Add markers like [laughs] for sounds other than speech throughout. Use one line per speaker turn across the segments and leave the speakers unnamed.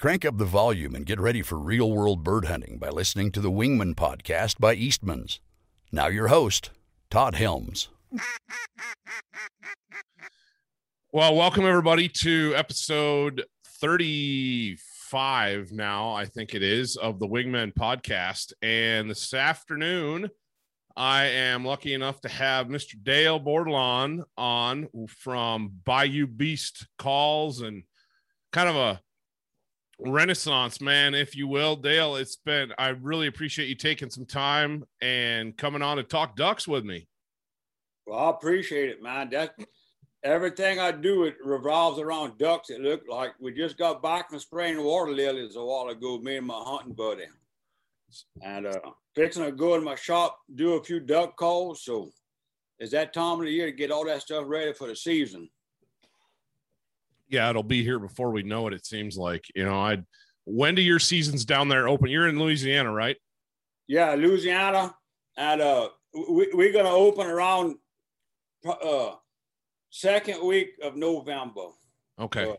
Crank up the volume and get ready for real world bird hunting by listening to the Wingman podcast by Eastman's. Now, your host, Todd Helms.
Well, welcome everybody to episode 35 now, I think it is, of the Wingman podcast. And this afternoon, I am lucky enough to have Mr. Dale Bordelon on from Bayou Beast Calls and kind of a renaissance man if you will. Dale it's been i really appreciate you taking some time and coming on to talk ducks with me.
Well i appreciate it man. That everything i do it revolves around ducks. It looked like we just got back from spraying water lilies a while ago me and my hunting buddy. And uh fixing to go in my shop do a few duck calls. So it's that time of the year to get all that stuff ready for the season
yeah, it'll be here before we know it. It seems like you know. I when do your seasons down there open? You're in Louisiana, right?
Yeah, Louisiana, and uh, we, we're gonna open around uh second week of November.
Okay. Uh,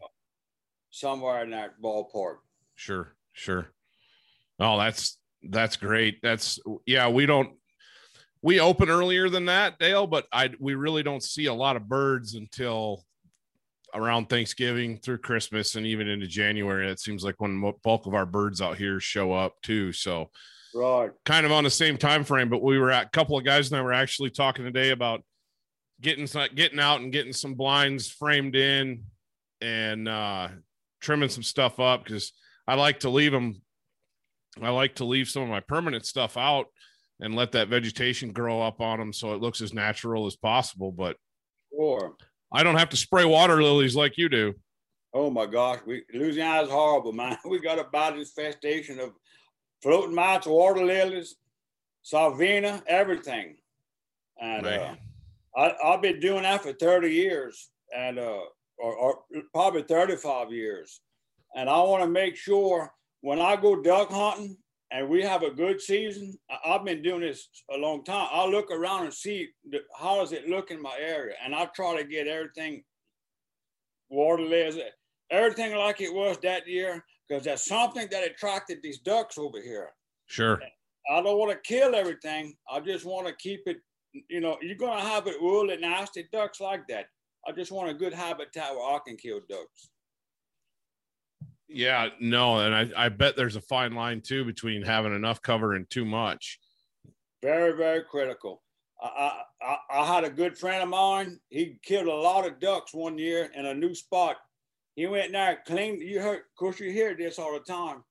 somewhere in that ballpark.
Sure, sure. Oh, that's that's great. That's yeah. We don't we open earlier than that, Dale, but I we really don't see a lot of birds until around Thanksgiving through Christmas and even into January. It seems like when the bulk of our birds out here show up too. So,
right,
kind of on the same time frame. But we were at a couple of guys and I were actually talking today about getting getting out and getting some blinds framed in and uh, trimming some stuff up because I like to leave them. I like to leave some of my permanent stuff out and let that vegetation grow up on them so it looks as natural as possible. But
sure
I don't have to spray water lilies like you do.
Oh my gosh, we Louisiana is horrible, man. [laughs] We got a bad infestation of floating mites, water lilies, salvinia, everything. And uh, I, I've been doing that for 30 years and uh, or, or probably 35 years. And I want to make sure when I go duck hunting, and we have a good season. I've been doing this a long time. I look around and see the, how does it look in my area, and I try to get everything water lilies, everything like it was that year, because that's something that attracted these ducks over here.
Sure.
I don't want to kill everything. I just want to keep it. You know, you're gonna have it woolly, nasty ducks like that. I just want a good habitat where I can kill ducks.
Yeah, no, and I, I bet there's a fine line too between having enough cover and too much.
Very, very critical. I, I, I had a good friend of mine. He killed a lot of ducks one year in a new spot. He went there, cleaned. You heard, of course, you hear this all the time.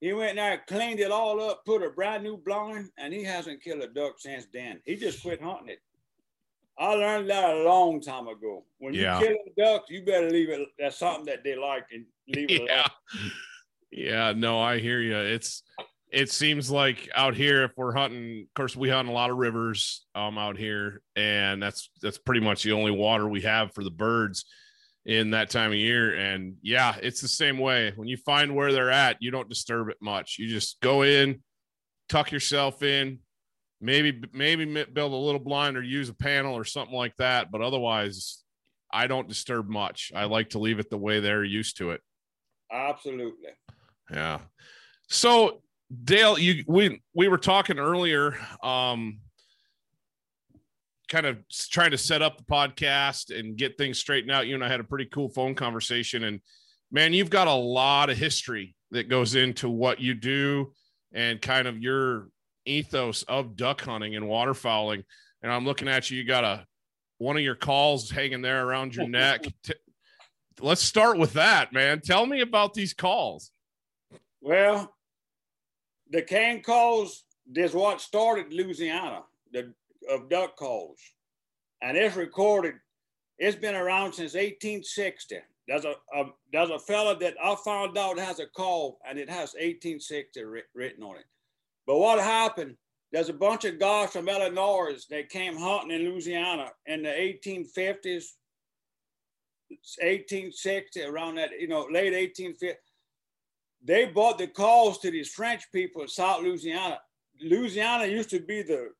He went there, cleaned it all up, put a brand new blind, and he hasn't killed a duck since then. He just quit hunting it. I learned that a long time ago. When you kill a duck, you better leave it. That's something that they like and leave it.
Yeah, alone. yeah. No, I hear you. It's it seems like out here, if we're hunting, of course, we hunt a lot of rivers um out here, and that's that's pretty much the only water we have for the birds in that time of year. And yeah, it's the same way. When you find where they're at, you don't disturb it much. You just go in, tuck yourself in, maybe maybe build a little blind or use a panel or something like that but otherwise i don't disturb much. I like to leave it the way they're used to it.
Absolutely.
Yeah. So dale you we we were talking earlier um kind of trying to set up the podcast and get things straightened out. You and i had a pretty cool phone conversation and man you've got a lot of history that goes into what you do and kind of your ethos of duck hunting and waterfowling. And I'm looking at you, you got a one of your calls hanging there around your neck. [laughs] Let's start with that, man. Tell me about these calls.
Well, the cane calls is what started Louisiana, the of duck calls. And it's recorded, it's been around since 1860. There's a, a there's a fella that I found out has a call and it has 1860 written on it. But what happened? There's a bunch of guys from Illinois that came hunting in Louisiana in the 1850s, 1860, around that, you know, late 1850s. They bought the calls to these French people in South Louisiana. Louisiana used to be the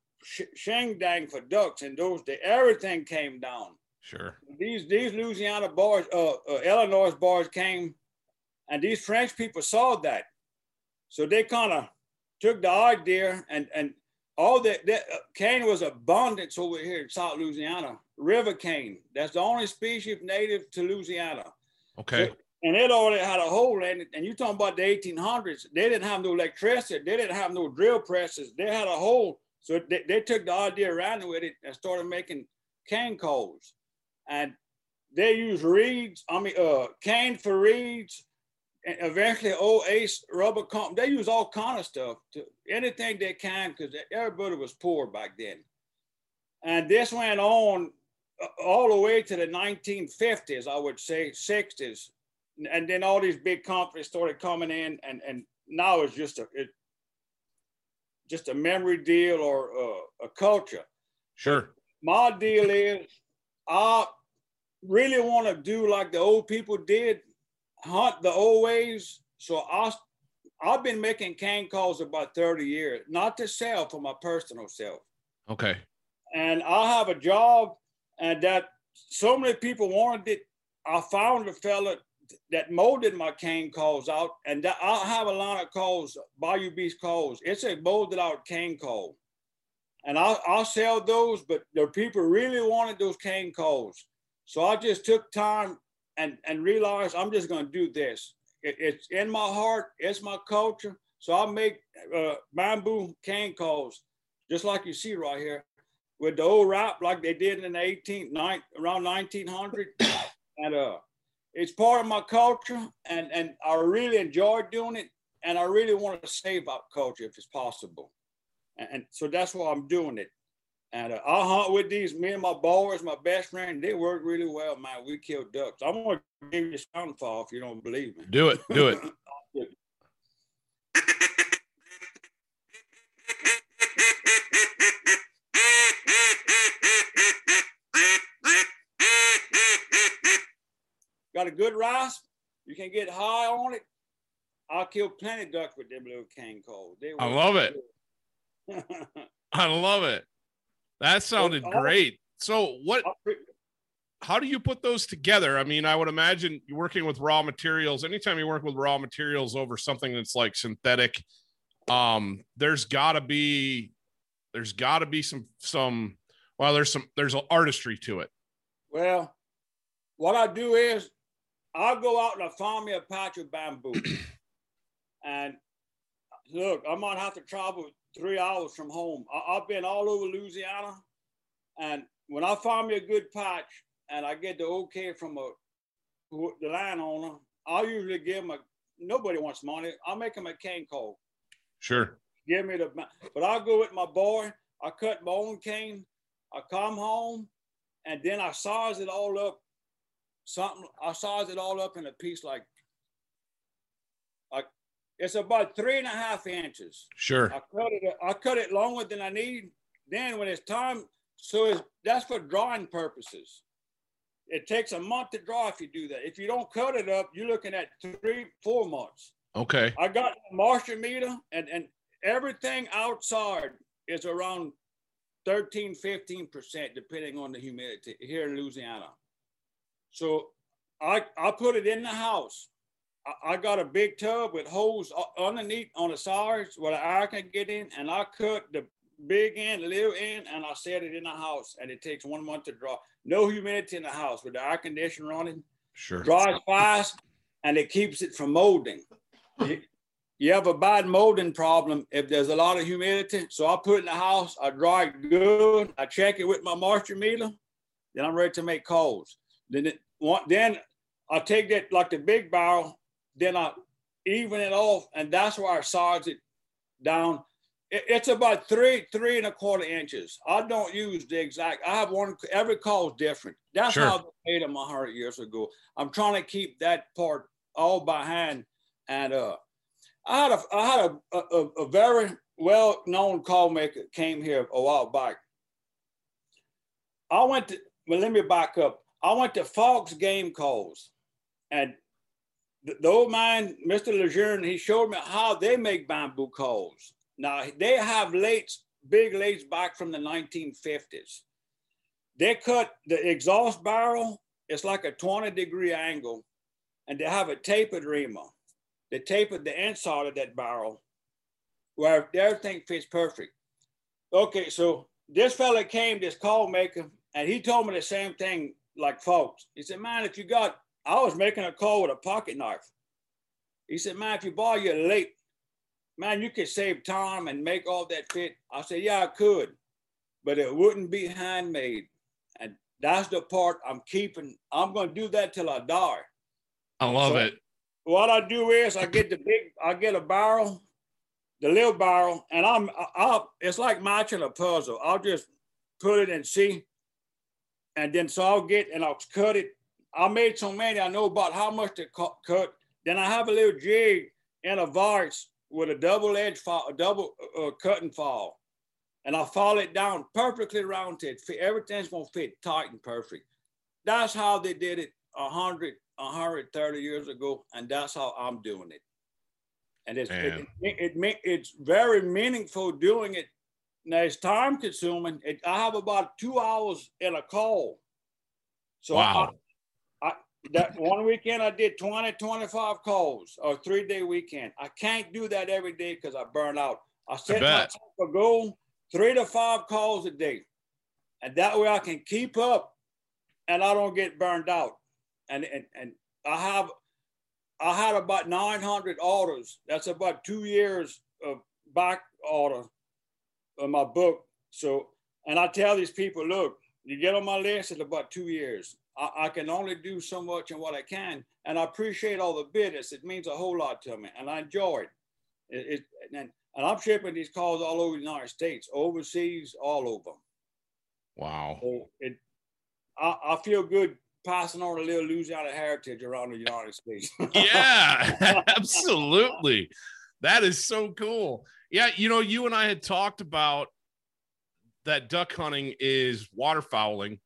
shang dang for ducks in those days. Everything came down.
Sure.
These these Louisiana boys, uh, uh, Illinois boys came And these French people saw that. So they kind of took the idea and, and all that, that uh, cane was abundance over here in South Louisiana. River cane. That's the only species native to Louisiana.
Okay.
So, and it already had a hole in it. And you talking about the 1800s? They didn't have no electricity. They didn't have no drill presses. They had a hole. So they, they took the idea around with it and started making cane coals. And they use reeds. I mean, uh, cane for reeds, eventually old Ace rubber comp. They use all kind of stuff to anything they can because everybody was poor back then. And this went on uh, all the way to the 1950s, I would say 60s, and then all these big companies started coming in, and and now it's just a it, just a memory deal or uh, a culture.
Sure.
My deal is, I really want to do like the old people did, hunt the old ways. So I, I've been making cane calls about 30 years, not to sell for my personal self.
Okay.
And I have a job and that so many people wanted it. I found a fella that molded my cane calls out and that I have a lot of calls, Bayou Beast calls. It's a molded out cane call. And I'll, I'll sell those, but the people really wanted those cane calls. So I just took time and, and realized I'm just going to do this. It, it's in my heart, it's my culture. So I make uh, bamboo cane calls, just like you see right here, with the old wrap like they did in the 18th, night, around 1900. [coughs] and uh, it's part of my culture, and, and I really enjoy doing it. And I really want to save our culture if it's possible. And, and so that's why I'm doing it. And uh, I hunt with these, me and my boys, my best friend, they work really well, man. We kill ducks. I'm going to give you a sound fall if you don't believe me.
Do it. Do it. [laughs]
Got a good rasp. You can get high on it. I'll kill plenty of ducks with them little cane calls. [laughs]
I love it. I love it. That sounded great. So what how do you put those together? I mean, I would imagine you're working with raw materials. Anytime you work with raw materials over something that's like synthetic, um, there's gotta be there's gotta be some some well, there's some there's an artistry to it.
Well, what I do is I'll go out and I find me a patch of bamboo. [clears throat] and look, I might have to travel three hours from home. I, have been all over Louisiana, and when I find me a good patch and I get the okay from a the landowner, I'll usually give them a. Nobody wants money. I'll make them a cane call.
Sure.
Give me the, but I'll go with my boy. I cut my own cane. I come home, and then I size it all up. Something I size it all up in a piece like it's about three and a half inches.
Sure.
I cut it. I cut it longer than I need. Then when it's time, so it's, that's for drawing purposes. It takes a month to draw if you do that. If you don't cut it up, you're looking at three, four months.
Okay.
I got a moisture meter and, and everything outside is around 13, 15%, depending on the humidity here in Louisiana. So I, I put it in the house I got a big tub with holes underneath on the sides where the air can get in, and I cut the big end, little end, and I set it in the house. And it takes one month to dry. No humidity in the house with the air conditioner running.
Sure.
Dries fast, and it keeps it from molding. you have a bad molding problem if there's a lot of humidity. So I put it in the house, I dry it good, I check it with my moisture meter, then I'm ready to make calls. Then it, then I take that like the big barrel then I even it off, and that's where I size it down. It, it's about three, three and a quarter inches. I don't use the exact. I have one. Every call is different. That's sure. how they made them a hundred years ago. I'm trying to keep that part all by hand, and uh, I had a I had a, a, a very well known call maker came here a while back. I went to well, let me back up. I went to Faulk's game calls, and the, the old man, Mr. Lejeune, he showed me how they make bamboo calls. Now they have lates, big lates back from the 1950s. They cut the exhaust barrel, it's like a 20 degree angle, and they have a tapered reamer. they tapered the inside of that barrel where everything fits perfect. Okay, so this fella came, this call maker, and he told me the same thing like folks. He said, man, if you got, I was making a call with a pocket knife. He said, man, if you buy your late, man, you could save time and make all that fit. I said, yeah, I could, but it wouldn't be handmade. And that's the part I'm keeping. I'm going to do that till I die.
I love so it.
What I do is I get the big, I get a barrel, the little barrel, and I'm, I'll, it's like matching a puzzle. I'll just put it and see. And then so I'll get and I'll cut it. I made so many, I know about how much to cut. Then I have a little jig and a vise with a double edge file, a double uh, uh cutting file. And I file it down perfectly round it. Everything's gonna fit tight and perfect. That's how they did it 100, 130 years ago. And that's how I'm doing it. And it's, it, it, it, it's very meaningful doing it. Now it's time consuming. It, I have about two hours in a call. So wow. That one weekend I did 20, 25 calls or three day weekend. I can't do that every day because I burn out. I set myself a goal, three to five calls a day. And that way I can keep up and I don't get burned out. And, and, and I have I had about 900 orders. That's about two years of back order of my book. So, and I tell these people, look, you get on my list, it's about two years. I, I can only do so much and what I can. And I appreciate all the business. It means a whole lot to me. And I enjoy it. it, it and, and I'm shipping these calls all over the United States, overseas, all over.
Wow.
So it, I, I feel good passing on a little Louisiana heritage around the United States. [laughs]
yeah, [laughs] absolutely. That is so cool. Yeah, you know, you and I had talked about that duck hunting is waterfowling.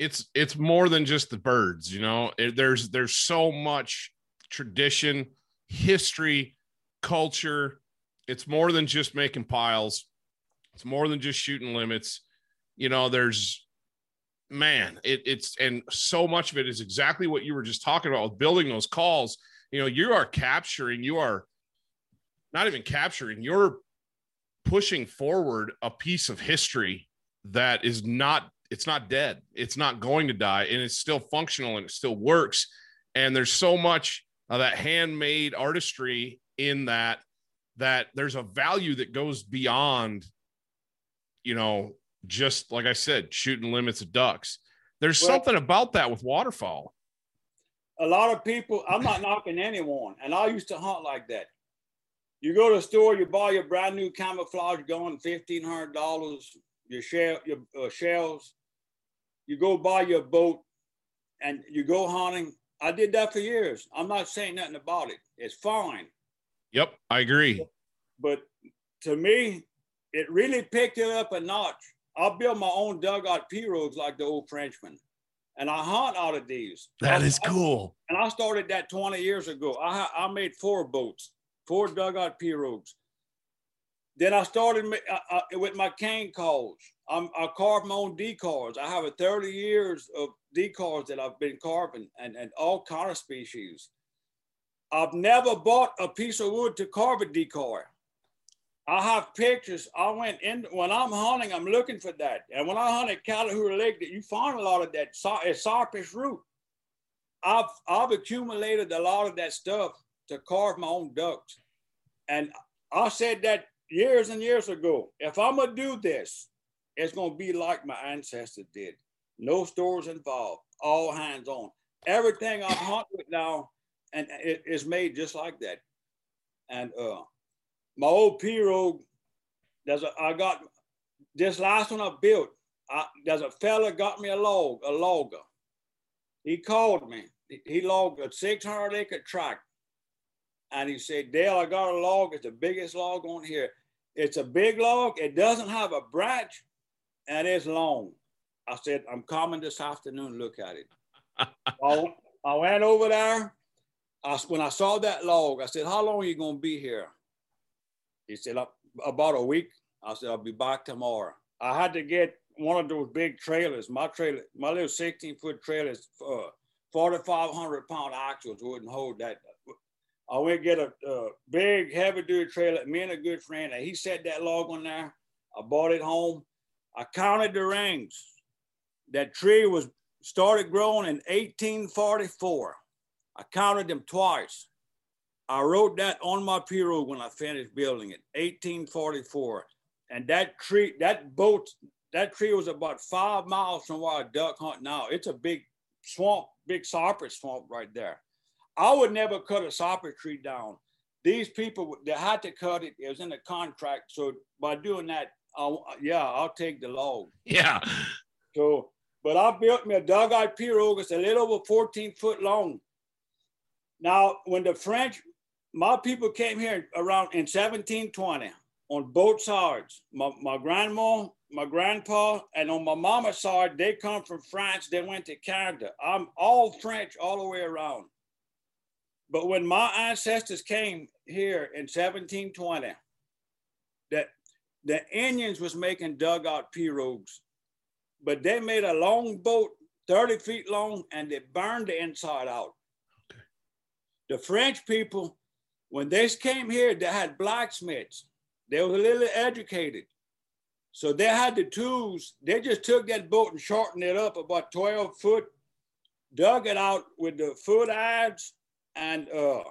It's it's more than just the birds, you know. It, there's there's so much tradition, history, culture. It's more than just making piles. It's more than just shooting limits. You know, there's man, it, it's and so much of it is exactly what you were just talking about with building those calls. You know, you are capturing, you are not even capturing, you're pushing forward a piece of history that is not it's not dead it's not going to die and it's still functional and it still works and there's so much of that handmade artistry in that that there's a value that goes beyond you know just like I said, shooting limits of ducks. There's well, something about that with waterfowl.
A lot of people, I'm not knocking anyone, and I used to hunt like that. You go to the store, you buy your brand new camouflage gun, fifteen hundred dollars. Your shell, your uh, shells. You go buy your boat, and you go hunting. I did that for years. I'm not saying nothing about it. It's fine.
Yep, I agree.
But to me, it really picked it up a notch I'll build my own dugout pirogues like the old Frenchman. And I hunt out of these.
That
I,
is cool.
I, and I started that 20 years ago. I, I made four boats, four dugout pirogues. Then I started I, uh, uh, with my cane calls. I'm, I carve my own decoys. I have a 30 years of decoys that I've been carving and, and all kind of species. I've never bought a piece of wood to carve a decoy. I have pictures. I went in when I'm hunting. I'm looking for that. And when I hunted Catahoula Lake, that you find a lot of that eh, cypress root. I've I've accumulated a lot of that stuff to carve my own ducks. And I said that years and years ago. If I'm gonna do this, it's gonna be like my ancestors did. No stores involved, all hands on. Everything I'm hunting with now, and it is made just like that. And uh, my old a, I got this last one I built. I, there's a fella got me a log, a logger. He called me. He logged a 600 acre tract. And he said, Dale, I got a log. It's the biggest log on here. It's a big log. It doesn't have a branch and it's long. I said, I'm coming this afternoon look at it. [laughs] I, I went over there. I, when I saw that log, I said, How long are you going to be here? He said, about a week. I said, I'll be back tomorrow. I had to get one of those big trailers. My trailer, my little 16 foot trailers, uh, 4,500 pound axles wouldn't hold that. I went get a, a big heavy duty trailer. Me and a good friend, and he set that log on there. I brought it home. I counted the rings. That tree was started growing in 1844. I counted them twice. I wrote that on my pirogue when I finished building it, 1844. And that tree, that boat, that tree was about five miles from where I duck hunt now. It's a big swamp, big cypress swamp right there. I would never cut a cypress tree down. These people, they had to cut it. It was in the contract. So by doing that, I'll, yeah, I'll take the log.
Yeah.
So, but I built me a dugout pirogue. It's a little over 14 foot long. Now, when the French my people came here around in 1720 on both sides. My, my grandma, my grandpa, and on my mama's side, they come from France. They went to Canada. I'm all French all the way around. But when my ancestors came here in 1720, that the Indians was making dugout pirogues, but they made a long boat, 30 feet long, and they burned the inside out. The French people when they came here, they had blacksmiths. They were a little educated. So they had the tools. They just took that boat and shortened it up about 12 foot, dug it out with the foot adze, and uh,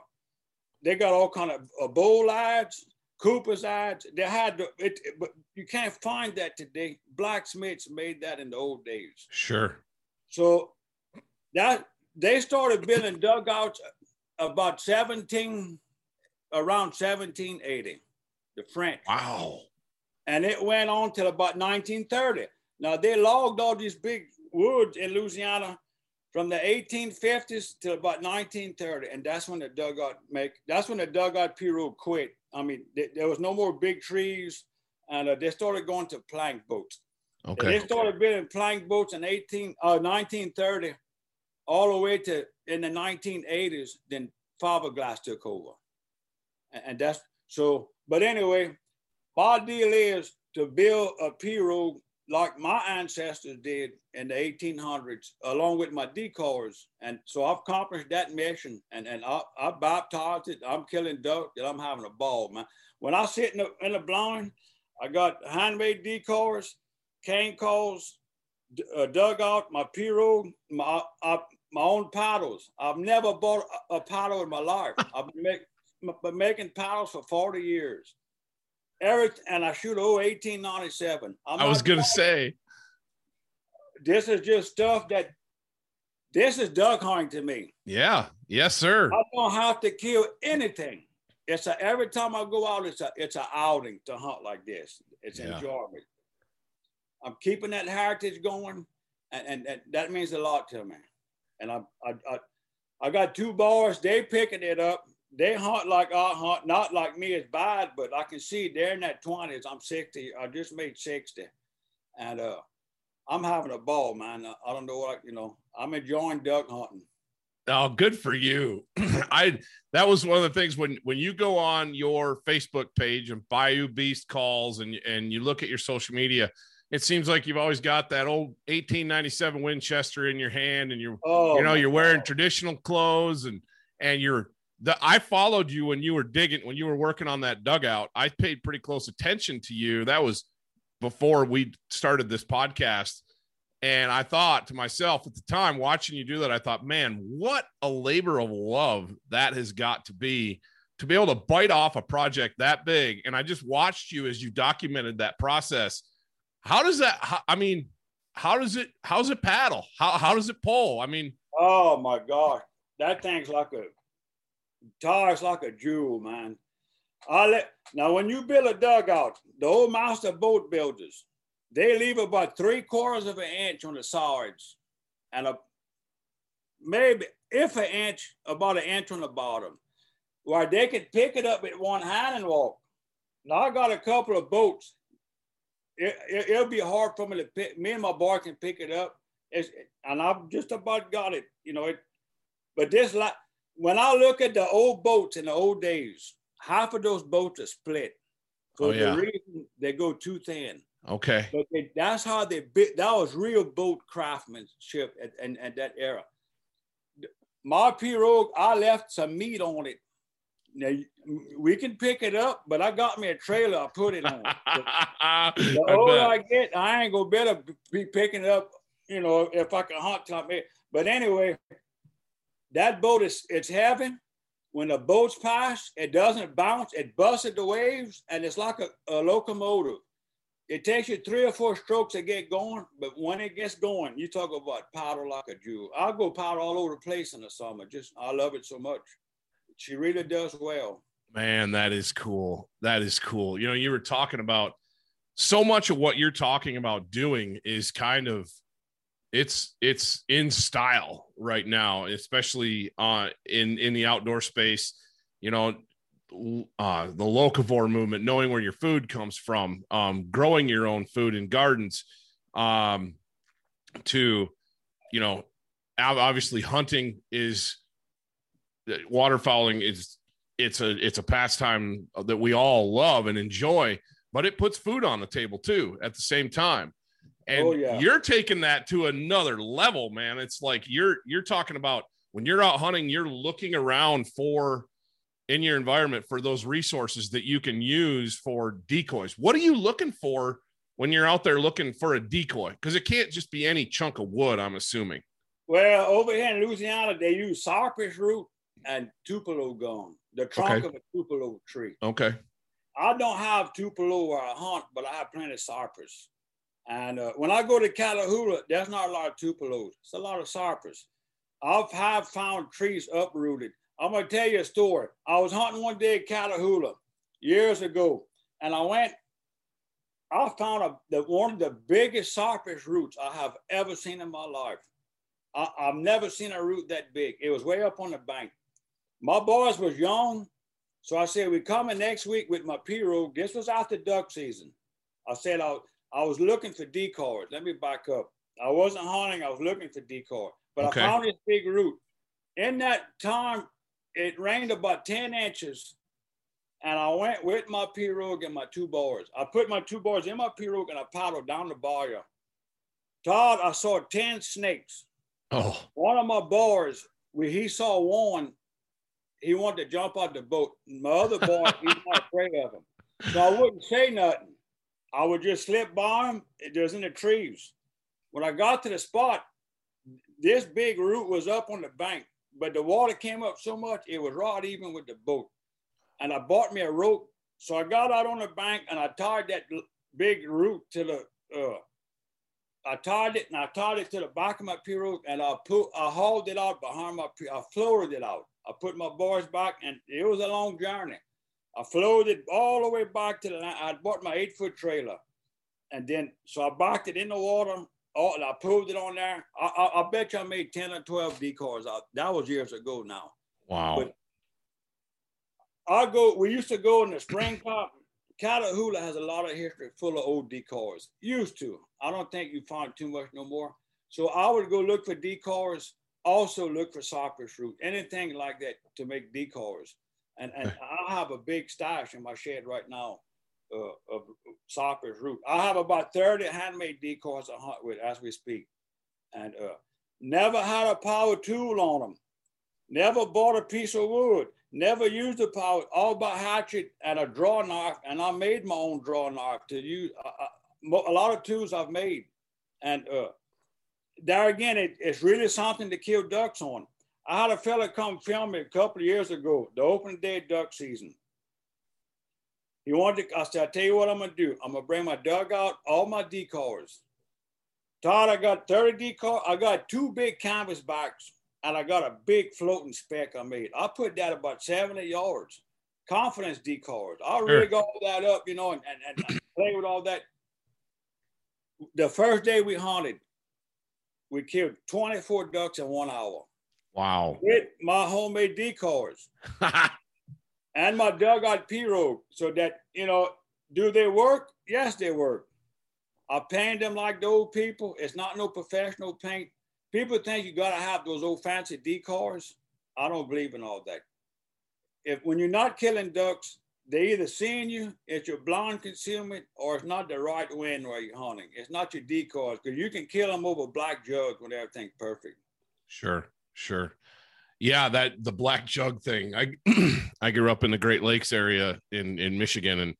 they got all kind of uh, bowl adze, Cooper's adze. They had the, it, but you can't find that today. Blacksmiths made that in the old days.
Sure.
So that they started building dugouts about 17 around 1780, the French.
Wow.
And it went on till about 1930. Now they logged all these big woods in Louisiana from the 1850s till about 1930, and that's when the dugout make. That's when the dugout pirogue quit. I mean, th- there was no more big trees, and uh, they started going to plank boats.
Okay.
And they started building plank boats in 18 uh, 1930, all the way to in the 1980s. Then fiberglass took over and that's so. But anyway, my deal is to build a pirogue like my ancestors did in the 1800s, along with my decoys. And so I've accomplished that mission and, and I, I baptized it. I'm killing duck and I'm having a ball, man. When I sit in the, in the blind, I got handmade decoys, cane calls, uh, dugout, my pirogue, my, uh, my own paddles. I've never bought a, a paddle in my life. [laughs] I've been make, been making paddles for 40 years. Every, and I shoot oh 1897.
I'm i was going to say.
This is just stuff that, this is duck hunting to me.
Yeah. Yes, sir.
I don't have to kill anything. It's a, every time I go out, it's a, it's an outing to hunt like this. It's yeah. enjoyment. I'm keeping that heritage going, and, and, and, that means a lot to me. And I, I, I, I got two boys. They picking it up they hunt like I hunt, not like me as bad, but I can see they're in that 20s. I'm 60. I just made 60. And uh, I'm having a ball, man. I don't know what, you know, I'm enjoying duck hunting.
Oh, good for you. [clears throat] I that was one of the things when when you go on your Facebook page and Bayou Beast calls and and you look at your social media, it seems like you've always got that old 1897 Winchester in your hand and you're oh, you know you're wearing God. traditional clothes and and you're the I followed you when you were digging when you were working on that dugout. I paid pretty close attention to you. That was before we started this podcast. And I thought to myself at the time, watching you do that, I thought, man, what a labor of love that has got to be to be able to bite off a project that big. And I just watched you as you documented that process. How does that, I mean, how does it, how's it paddle? How, how does it pull? I mean,
oh my gosh, that thing's like a Tars like a jewel, man. I let, now, when you build a dugout, the old master boat builders, they leave about three quarters of an inch on the sides and a maybe if an inch, about an inch on the bottom, where they could pick it up with one hand and walk. Now I got a couple of boats. It, will it, be hard for me to pick. Me and my boy can pick it up, it's, and I've just about got it. You know it, but this like when I look at the old boats in the old days, half of those boats are split. So oh, yeah. the reason they go too thin.
Okay.
But they, that's how they bit. That was real boat craftsmanship at, at, at that era. My pirogue, I left some meat on it Now we can pick it up, but I got me a trailer. I put it on. [laughs] the older I, I, get, I ain't gonna better be picking it up. You know, if I can hunt something. But anyway, that boat is it's heaven. When the boats pass, it doesn't bounce. It busts at the waves, and it's like a, a locomotive. It takes you three or four strokes to get going, but when it gets going, you talk about powder like a jewel. I'll go powder all over the place in the summer. Just I love it so much. She really does well.
Man, that is cool. That is cool. You know, you were talking about so much of what you're talking about doing is kind of it's it's in style right now, especially uh in in the outdoor space. You know, uh the locavore movement, knowing where your food comes from, um, growing your own food in gardens, um, to you know, obviously hunting is waterfowling is it's a it's a pastime that we all love and enjoy, but it puts food on the table too at the same time. And oh, yeah. you're taking that to another level, man. It's like you're you're talking about when you're out hunting, you're looking around for in your environment for those resources that you can use for decoys. What are you looking for when you're out there looking for a decoy? Because it can't just be any chunk of wood, I'm assuming.
Well, over here in Louisiana, they use cypress root and tupelo gum, the trunk okay. of a tupelo tree.
Okay.
I don't have tupelo where I hunt, but I have plenty of cypress. And uh, when I go to Catahoula, there's not a lot of tupelos. It's a lot of cypress. I've have found trees uprooted. I'm gonna tell you a story. I was hunting one day at Catahoula years ago, and I went. I found a, the, one of the biggest cypress roots I have ever seen in my life. I, have never seen a root that big. It was way up on the bank my boys was young. So I said, we're coming next week with my pirogue. This was after duck season. I said, I, I was looking for decoys. Let me back up. I wasn't hunting. I was looking for decoy. But okay. I found this big root. In that time, it rained about 10 inches. And I went with my pirogue and my two boys. I put my two boys in my pirogue and I paddled down the bayou. Todd, I saw 10 snakes.
Oh.
One of my boys, we, he saw one he wanted to jump out the boat. My other [laughs] boy, he's not afraid of him. So I wouldn't say nothing. I would just slip by them. It was in the trees. When I got to the spot, this big root was up on the bank, but the water came up so much it was right even with the boat. And I bought me a rope. So I got out on the bank and I tied that big root to the uh, I tied it and I tied it to the back of my pirogue and I put I hauled it out behind my I floated it out. I put my boys back, and it was a long journey. I floated all the way back to the. I bought my eight foot trailer, and then so I backed it in the water. Oh, and I pulled it on there. I, I, I bet you I made ten or twelve decoys out. That was years ago now.
Wow. But
I go. We used to go in the spring [clears throat] top. Catahoula has a lot of history full of old decoys. Used to. I don't think you find too much no more. So I would go look for decoys also look for cypress root, anything like that to make decoys. And, and I have a big stash in my shed right now uh, of cypress root. I have about 30 handmade decoys I hunt with as we speak. And uh, never had a power tool on them. Never bought a piece of wood. Never used a power, all by hatchet and a draw knife. And I made my own draw knife to use. Uh, uh a lot of tools I've made. And uh, there again, it, it's really something to kill ducks on. I had a fella come film me a couple of years ago, the opening day duck season. He wanted to, I said, I tell you what I'm gonna do. I'm gonna bring my dugout, all my decoys. Todd, I got 30 decoys. I got two big canvas backs and I got a big floating speck I made. I put that about 70 yards. Confidence decoys. I rig all that up, you know, and, and, and [clears throat] play with all that. The first day we hunted, we killed 24 ducks in one hour.
Wow.
With my homemade decoys [laughs] and my dugout pirogue. So that, you know, do they work? Yes, they work. I paint them like the old people. It's not no professional paint. People think you got to have those old fancy decoys. I don't believe in all that. If when you're not killing ducks, they either seeing you, it's your blind concealment, or it's not the right wind where you're hunting. It's not your decoys because you can kill them over black jugs when everything's perfect.
Sure, sure. Yeah, that the black jug thing. I [clears throat] I grew up in the Great Lakes area in in Michigan, and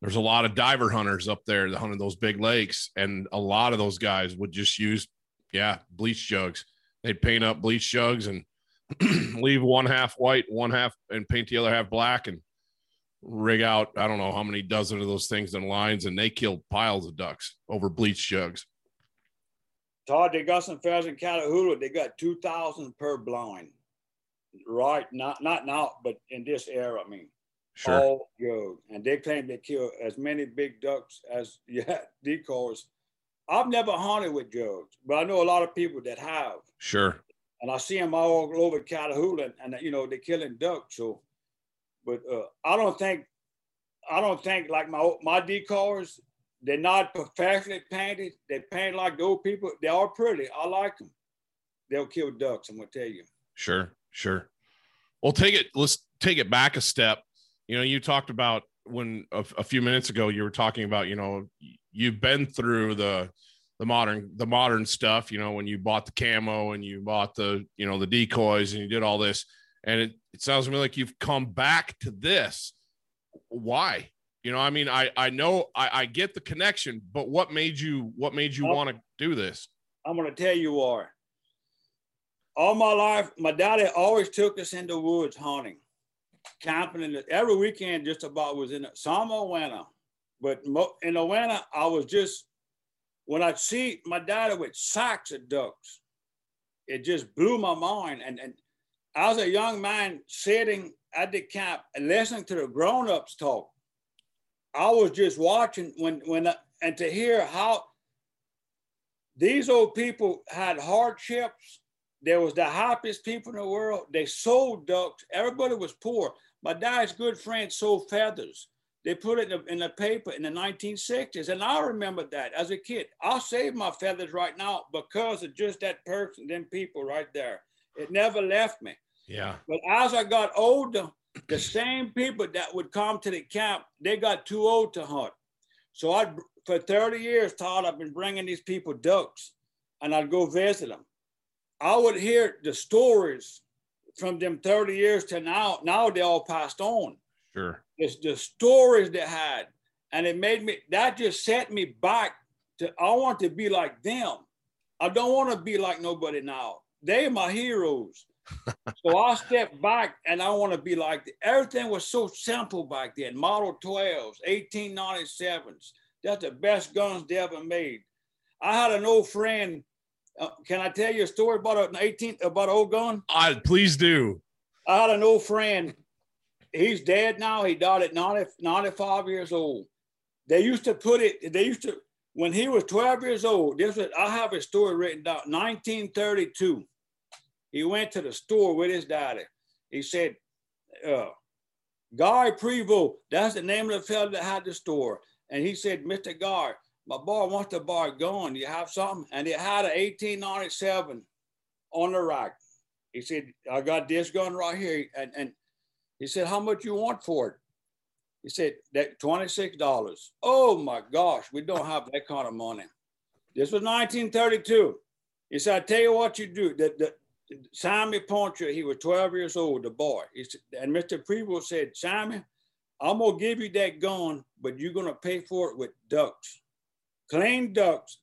there's a lot of diver hunters up there that hunted those big lakes, and a lot of those guys would just use, yeah, bleach jugs. They'd paint up bleach jugs and [clears throat] leave one half white, one half, and paint the other half black, and rig out I don't know how many dozen of those things in lines, and they killed piles of ducks over bleach jugs.
Todd, they got some feathers in Catahoula. They got two thousand per blind, right? Not not now, but in this era, I mean,
Sure.
all go. And they claim they kill as many big ducks as [laughs] yeah decoys. I've never hunted with jugs, but I know a lot of people that have,
Sure.
and I see them all over Catahoula, and, and you know they're killing ducks. So, but uh, I don't think, I don't think like my my decoys. They're not professionally painted. They paint like the old people. They are pretty. I like them. They'll kill ducks. I'm gonna tell you.
Sure, sure. Well, take it. Let's take it back a step. You know, you talked about when a, a few minutes ago you were talking about. You know, you've been through the the modern the modern stuff. You know, when you bought the camo and you bought the you know the decoys and you did all this, and it it sounds to me like you've come back to this. Why? You know, I mean, I I know I, I get the connection, but what made you what made you
Oh.
want to do this?
I'm gonna tell you why. All my life, my daddy always took us in the woods hunting, camping in the, every weekend. Just about was in the summer, winter, but mo- in the winter I was just when I'd see my daddy with sacks of ducks, it just blew my mind. And and I was a young man sitting at the camp and listening to the grown-ups talk. I was just watching when when I- and to hear how these old people had hardships. There was the happiest people in the world. They sold ducks. Everybody was poor. My dad's good friend sold feathers. They put it in the, in the paper in the 1960s. And I remember that as a kid. I'll save my feathers right now because of just that person, them people right there. It never left me.
Yeah,
But as I got older, the same people that would come to the camp, they got too old to hunt. So I, for 30 years, Todd, I've been bringing these people ducks, and I'd go visit them. I would hear the stories from them 30 years to now. Now they all passed on.
sure.
It's the stories they had, and it made me. That just set me back to. I want to be like them. I don't want to be like nobody now. They are my heroes. So I'll step back and I want to be like everything was so simple back then. Model 12s, 1897s. That's the best guns they ever made. I had an old friend. Uh, can I tell you a story about an 18 about an old gun?
I please do.
I had an old friend. He's dead now. He died at 90, 95 years old. They used to put it, they used to, when he was 12 years old, this was, I have a story written down, 1932. He went to the store with his daddy. He said, uh, Guy Prevost, that's the name of the fellow that had the store. And he said, Mr. Guy, my boy wants to buy a gun. You have something? And it had an 1897 on the rack. He said, I got this gun right here. And, and he said, How much you want for it? He said, that $26. Oh my gosh, we don't have that kind of money. This was 1932. He said, I tell you what you do. The, the, Sammy Poncher, he was 12 years old, the boy. He said, and Mr. Prevost said, Simon, I'm going to give you that gun, but you're going to pay for it with ducks, clean ducks.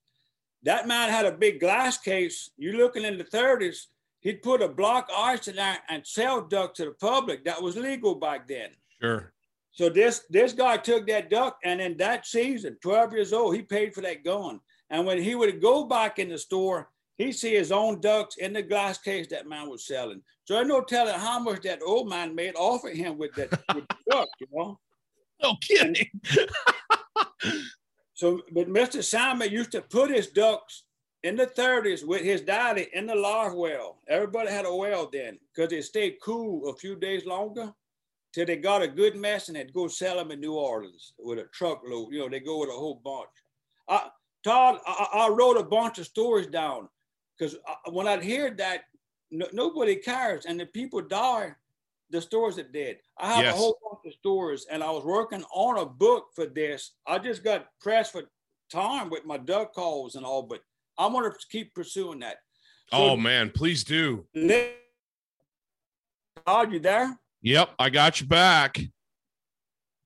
That man had a big glass case. You're looking in the 30s, he'd put a block of ice in there and sell duck to the public. That was legal back then.
Sure.
So this this guy took that duck, and in that season, 12 years old, he paid for that gun. And when he would go back in the store, he see his own ducks in the glass case that man was selling. So there's no telling how much that old man made off of him with that with [laughs] duck, you know.
No kidding.
So, but Mr. Simon used to put his ducks in the 30s with his daddy in the live well. Everybody had a well then because it stayed cool a few days longer till they got a good mess and they'd go sell them in New Orleans with a truckload. You know, they go with a whole bunch. I, Todd, I, I wrote a bunch of stories down because uh, when I'd hear that, no, nobody cares and the people die, the stories are dead. I have
Yes.
a whole bunch of stories and I was working on a book for this. I just got pressed for time with my duck calls and all, but I'm going to keep pursuing that. So
oh man, please do.
let- Todd, you there?
Yep, I got you back.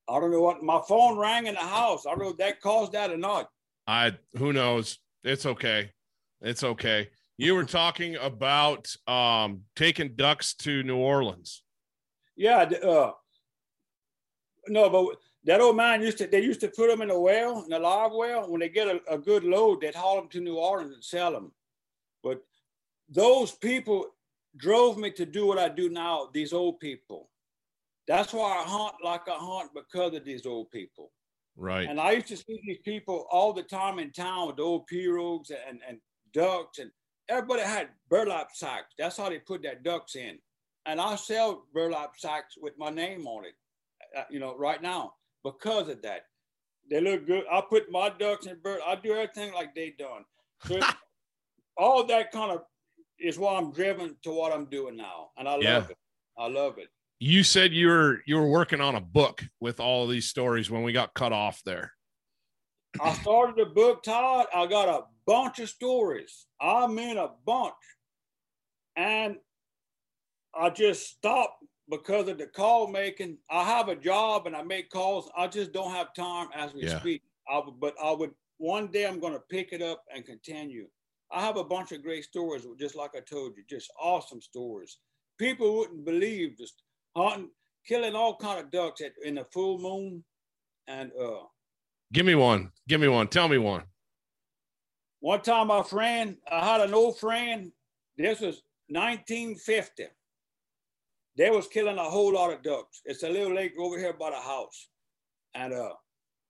I don't know what my phone rang in the house. I don't know if that caused that or not.
I who knows. It's okay. It's okay. You were talking about um taking ducks to New Orleans.
Yeah, uh, no, but that old man used to they used to put them in a well, in a live well. When they get a, a good load, they'd haul them to New Orleans and sell them. But those people drove me to do what I do now, these old people. That's why I hunt like I hunt because of these old people.
Right.
And I used to see these people all the time in town with old pirogues and, and ducks, and everybody had burlap sacks. That's how they put their ducks in. And I sell burlap sacks with my name on it, uh, you know, right now because of that. They look good. I put my ducks in bird. I do everything like they done. So [laughs] all that kind of is why I'm driven to what I'm doing now, and I
Yeah.
love it. I love it.
You said you were you were working on a book with all these stories when we got cut off there.
I started the book, Todd. I got a bunch of stories. I mean, a bunch. And I just stopped because of the call making. I have a job and I make calls. I just don't have time as we
Yeah.
speak. I would, but I would one day I'm going to pick it up and continue. I have a bunch of great stories, just like I told you, just awesome stories. People wouldn't believe just hunting, killing all kind of ducks at, in the full moon, and uh,
Give me one. Give me one. Tell me one.
One time, my friend, I had an old friend. This was 1950. They was killing a whole lot of ducks. It's a little lake over here by the house, and uh,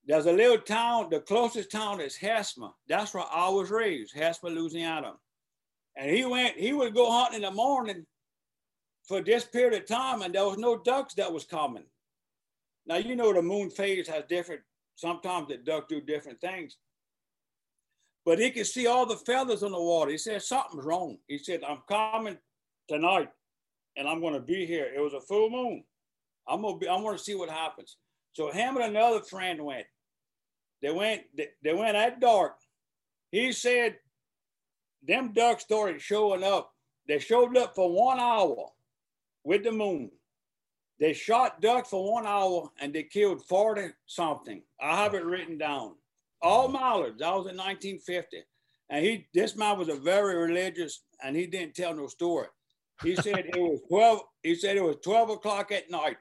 there's a little town. The closest town is Hessmer. That's where I was raised, Hessmer, Louisiana. And he went. He would go hunting in the morning for this period of time, and there was no ducks that was coming. Now you know the moon phase has different. Sometimes the ducks do different things but he could see all the feathers on the water. He said, Something's wrong. He said, I'm coming tonight and I'm going to be here. It was a full moon. I'm going to be, I want to see what happens. So him and another friend went. They went, they, they went at dark. He said, them ducks started showing up. They showed up for one hour with the moon. They shot duck for one hour and they killed 40 something. I have it written down all mallards. That was in 1950. And he, this man was a very religious, and he didn't tell no story. He [laughs] said it was 12. He said it was 12 o'clock at night,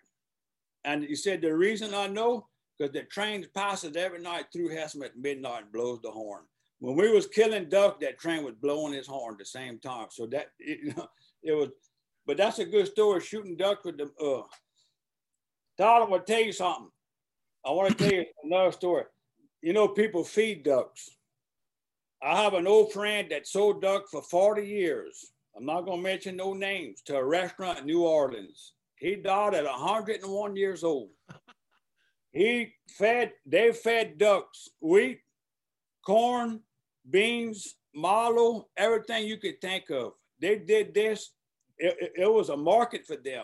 and he said the reason I know because the train passes every night through Hessmer at midnight and blows the horn. When we was killing duck, that train was blowing his horn at the same time. So that it, you know, it was, but that's a good story. Shooting duck with the. Uh, Todd, I'm gonna tell you something. I want to tell you [coughs] another story you know, people feed ducks. I have an old friend that sold duck for 40 years. I'm not going to mention no names to a restaurant in New Orleans. He died at 101 years old. [laughs] He fed, they fed ducks wheat, corn, beans, mallow, everything you could think of. They did this. It, it, was a market for them.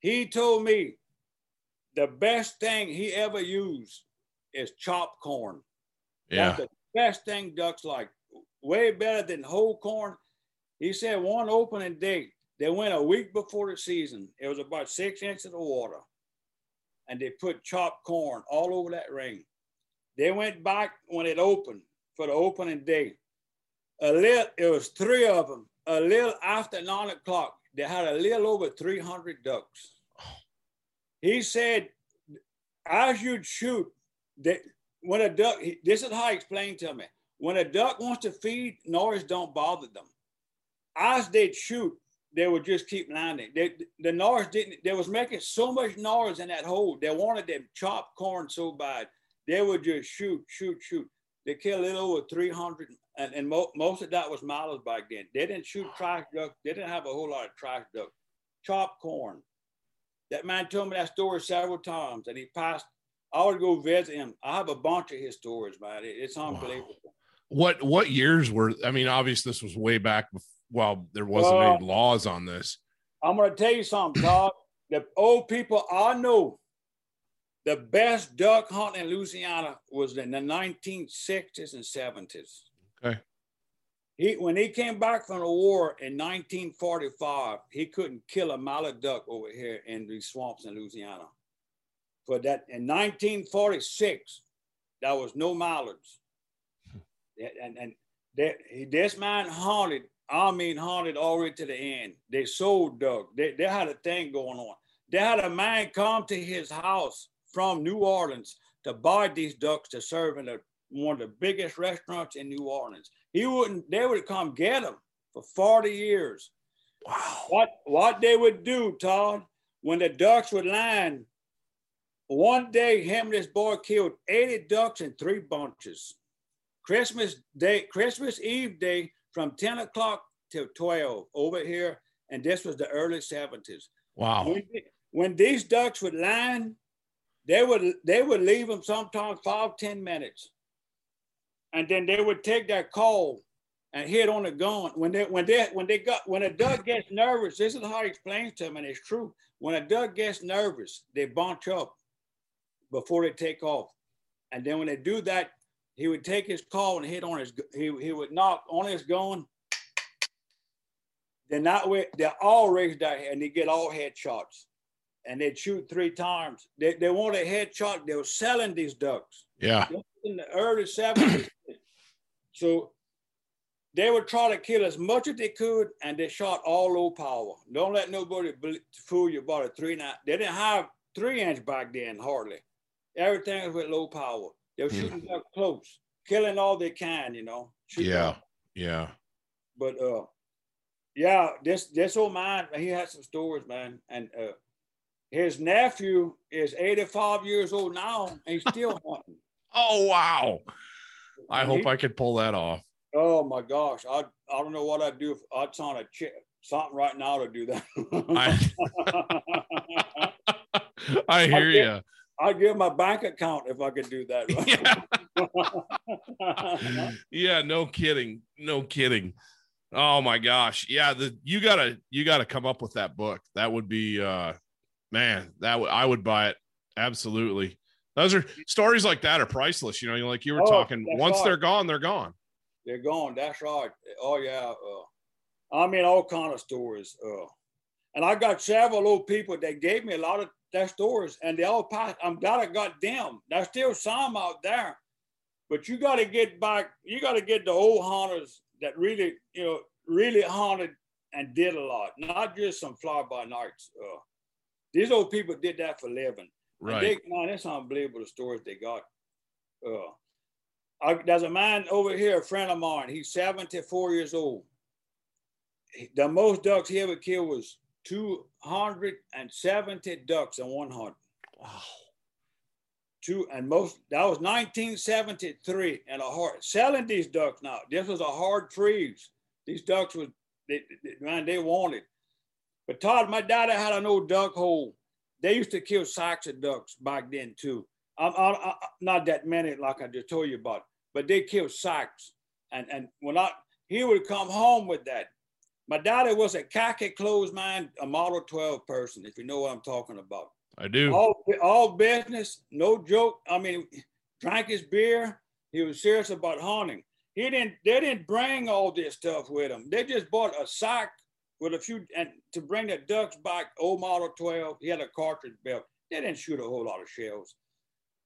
He told me the best thing he ever used is chopped corn.
Yeah.
That's the best thing ducks like. Way better than whole corn. He said one opening day, they went a week before the season. It was about six inches of water. And they put chopped corn all over that ring. They went back when it opened for the opening day. A little, it was three of them. A little after nine o'clock, they had a little over 300 ducks. He said, as you'd shoot, that when a duck, this is how he explained to me. When a duck wants to feed, noise don't bother them. As they'd shoot, they would just keep landing. They, the noise didn't, they was making so much noise in that hole. They wanted them chopped corn so bad. They would just shoot, shoot, shoot. They killed a little over 300, and, and mo- most of that was mallards back then. They didn't shoot trash duck. They didn't have a whole lot of trash duck. Chopped corn. That man told me that story several times, and he passed I would go visit him. I have a bunch of his stories, man. It, it's unbelievable.
What what years were? I mean, obviously this was way back while there wasn't
Uh,
any laws on this.
I'm going to tell you something, Todd. the old people I know, the best duck hunting in Louisiana was in the 1960s and 70s. He when he came back from the war in 1945, he couldn't kill a mallard duck over here in these swamps in Louisiana. For that in 1946, there was no mallards. Hmm. And and that this man haunted, I mean haunted all the way to the end. They sold duck. They, they had a thing going on. They had a man come to his house from New Orleans to buy these ducks to serve in a, one of the biggest restaurants in New Orleans. He wouldn't, they would come get them for 40 years.
Wow.
What, what they would do, Todd, when the ducks would land, one day him and his boy killed 80 ducks in three bunches. Christmas day, Christmas Eve day from 10 o'clock till 12 over here. And this was the early 70s.
Wow.
When, when these ducks would land, they would they would leave them sometimes five, ten minutes. And then they would take that call and hit on the gun. When they when they when they got when a duck gets nervous, this is how he explains to them, and it's true. When a duck gets nervous, they bunch up before they take off. And then when they do that, he would take his call and hit on his he, he would knock on his gun. Then that way they're all raised out and they get all headshots and they'd shoot three times. They, they want a headshot. They were selling these ducks.
Yeah.
In the early 70s. [clears throat] so they would try to kill as much as they could, and they shot all low power. Don't let nobody fool you about a three nine. They didn't have three inch back then, hardly. Everything was with low power. They were hmm. shooting mm. close, killing all they can, you know.
Yeah, yeah.
But uh, yeah, this this old man, he had some stories, man, and uh, his nephew is 85 years old now and he's still [laughs] hunting.
Oh wow. I hope I could pull that off.
Oh my gosh. I I don't know what I'd do if I'd sign a check something right now to do that.
I, [laughs] [laughs] I hear you.
I'd give my bank account if I could do that.
Right? [laughs] Yeah. yeah, no kidding. No kidding. Oh my gosh. Yeah, the you gotta you gotta come up with that book. That would be uh man, that w- I would buy it. Absolutely. Those are stories like that are priceless. You know, like you were oh, talking, once right. they're gone, they're gone.
They're gone. That's right. Oh yeah. Uh, I mean, all kind of stories. Uh, and I got several old people that gave me a lot of their stories, and they all passed. I'm glad I got them. There's still some out there, but you got to get back. You got to get the old hunters that really, you know, really hunted and did a lot, not just some fly by nights. Uh, these old people did that for a living.
Right.
They, man, that's unbelievable the stories they got. Uh, I, there's a man over here, a friend of mine. He's 74 years old. The most ducks he ever killed was 270 ducks in one hunt.
Wow.
Two and most that was 1973 and a hard selling these ducks now. This was a hard freeze. These ducks was they, they, man they wanted. But Todd, my daddy had an old duck hole. They used to kill sacks of ducks back then too. I'm, I'm, I'm, not that many like I just told you about, but they killed sacks. And and when I he would come home with that. My daddy was a khaki clothes man, a Model 12 person, if you know what I'm talking about.
I do.
All, all business, no joke. I mean, drank his beer. He was serious about hunting. He didn't. They didn't bring all this stuff with him. They just bought a sack with a few, and to bring the ducks back, old Model 12, he had a cartridge belt. They didn't shoot a whole lot of shells.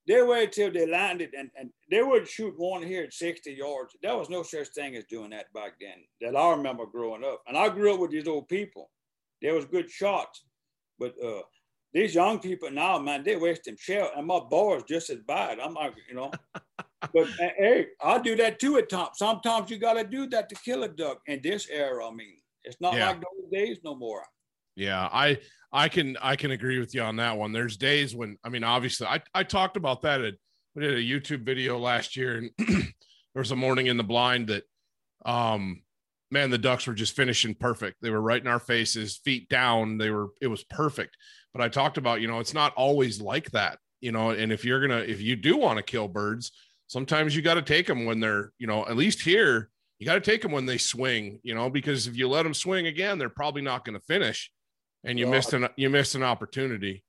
They waited till they landed, and, and they would shoot one here at 60 yards. There was no such thing as doing that back then that I remember growing up. And I grew up with these old people. There was good shots, but uh, these young people now, man, they waste them shell, and my boys just as bad. I'm like, you know, [laughs] but hey, I do that too at times. Sometimes you got to do that to kill a duck. In this era, I mean, it's not yeah. like those days no more.
Yeah, I I can I can agree with you on that one. There's days when I mean, obviously, I I talked about that at we did a YouTube video last year, and [clears throat] there was a morning in the blind that, um, man, the ducks were just finishing perfect. They were right in our faces, feet down. They were it was perfect. But I talked about you know it's not always like that, you know. And if you're gonna if you do want to kill birds, sometimes you got to take them when they're you know at least here you got to take them when they swing, you know, because if you let them swing again, they're probably not going to finish, and you missed an you missed an opportunity.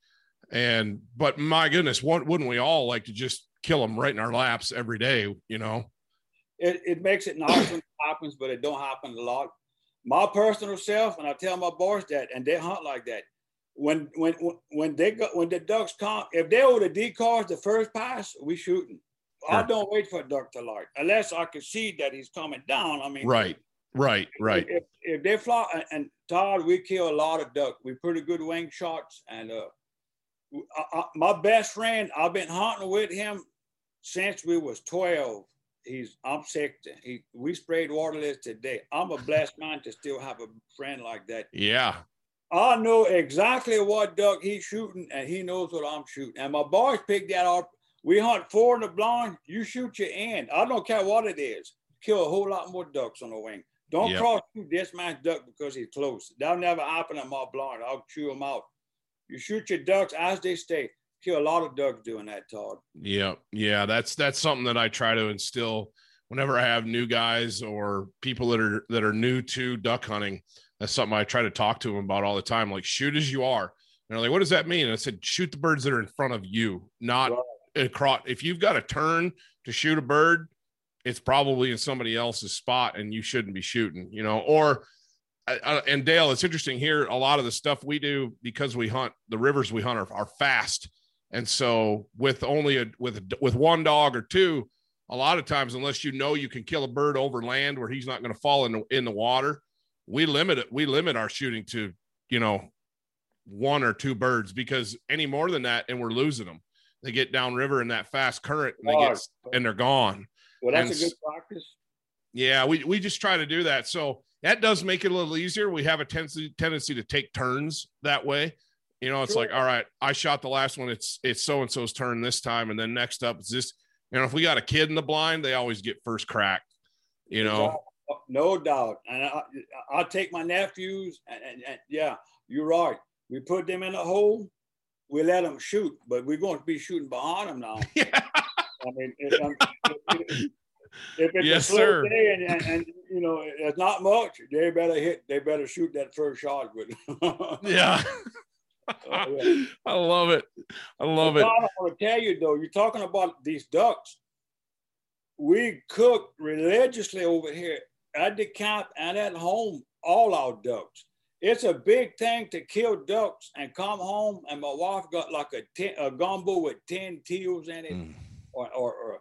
And but my goodness, what wouldn't we all like to just kill them right in our laps every day, you know?
it, it makes it nice when it happens, but it don't happen a lot. My personal self, and I tell my boys that, and they hunt like that. When when when they go when the ducks come, if they over the decoys the first pass, we shooting. Sure. I don't wait for a duck to light unless I can see that he's coming down. I mean,
right, right, right.
If, if they fly, and Todd, we kill a lot of duck. We pretty good wing shots, and uh, I, I, my best friend, I've been hunting with him since we was twelve he's I'm sick. He we sprayed waterless today. I'm a blessed [laughs] man to still have a friend like that.
Yeah.
I know exactly what duck he's shooting, and he knows what I'm shooting. And my boys picked that up. We hunt four in the blind. You shoot your end. I don't care what it is. Kill a whole lot more ducks on the wing. Don't yep. cross shoot this man's duck because he's close. That'll never happen in my blind. I'll chew them out. You shoot your ducks as they stay kill a lot of ducks doing that, Todd.
Yeah, yeah, that's that's something that I try to instill whenever I have new guys or people that are that are new to duck hunting. That's something I try to talk to them about all the time. Like, shoot as you are. And they're like, what does that mean? And I said, shoot the birds that are in front of you, not right. Across. If you've got a turn to shoot a bird, it's probably in somebody else's spot and you shouldn't be shooting, you know, or uh, and Dale, it's interesting here. A lot of the stuff we do because we hunt the rivers we hunt are, are fast. And so with only a with with one dog or two, a lot of times, unless you know you can kill a bird over land where he's not going to fall in the, in the water, we limit it. We limit our shooting to you know one or two birds because any more than that, and we're losing them. They get downriver in that fast current and they oh, get and they're gone.
Well, that's and, a good practice.
Yeah, we we just try to do that. So that does make it a little easier. We have a tendency tendency to take turns that way. You know, it's sure. like, all right, I shot the last one. It's it's so and so's turn this time, and then next up is this. You know, if we got a kid in the blind, they always get first crack. You know,
no doubt. And I, I take my nephews, and, and, and, yeah, you're right. We put them in a hole, we let them shoot, but we're going to be shooting behind them now. [laughs] Yeah. I mean, um, it, if it's yes, a slow sir. day and, and, and, you know it's not much, they better hit. They better shoot that first shot with. [laughs]
yeah. [laughs] I love it. I love it. I
want to tell you though, you're talking about these ducks. We cook religiously over here at the camp and at home, all our ducks. It's a big thing to kill ducks and come home, and my wife got like a, ten, a gumbo with 10 teals in it, mm. or, or, or,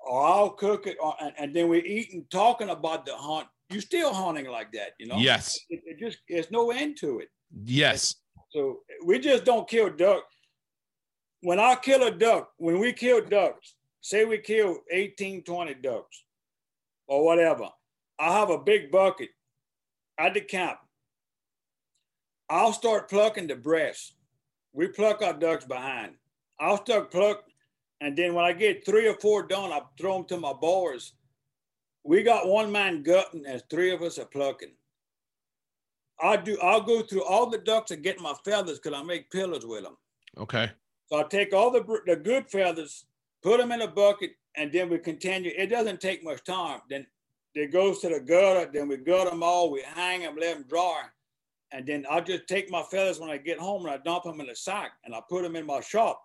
or, I'll cook it, or, and, and then we're eating, talking about the hunt. You're still hunting like that, you know?
Yes.
It, it just, there's no end to it.
Yes.
So we just don't kill duck. When I kill a duck, when we kill ducks, say we kill 18, 20 ducks or whatever, I have a big bucket at the camp. I'll start plucking the breasts. We pluck our ducks behind. I'll start pluck, and then when I get three or four done, I throw them to my boys. We got one man gutting as three of us are plucking. I do. I'll go through all the ducks and get my feathers because I make pillows with them.
Okay.
So I take all the the good feathers, put them in a bucket, and then we continue. It doesn't take much time. Then it goes to the gutter. Then we gut them all. We hang them, let them dry, and then I'll just take my feathers when I get home and I dump them in a sack and I put them in my shop.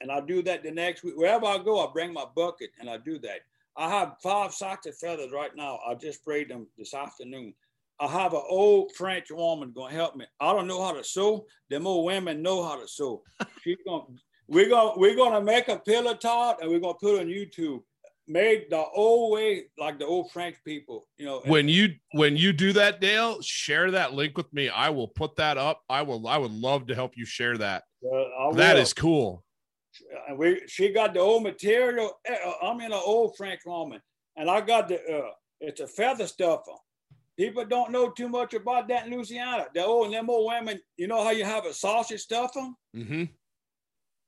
And I do that the next week. Wherever I go, I bring my bucket and I do that. I have five sacks of feathers right now. I just sprayed them this afternoon. I have an old French woman going to help me. I don't know how to sew. Them old women know how to sew. [laughs] She's going. We're going. We're going to make a pillow top, and we're going to put it on YouTube. Made the old way, like the old French people. You know.
When you when you do that, Dale, share that link with me. I will put that up. I will. I would love to help you share that. Uh, that is cool.
And we, she got the old material. Eh, uh, I'm in an old French woman, and I got the. Uh, it's a feather stuffer People don't know too much about that in Louisiana. The old them old women, you know how you have a sausage stuffer?
Mm-hmm.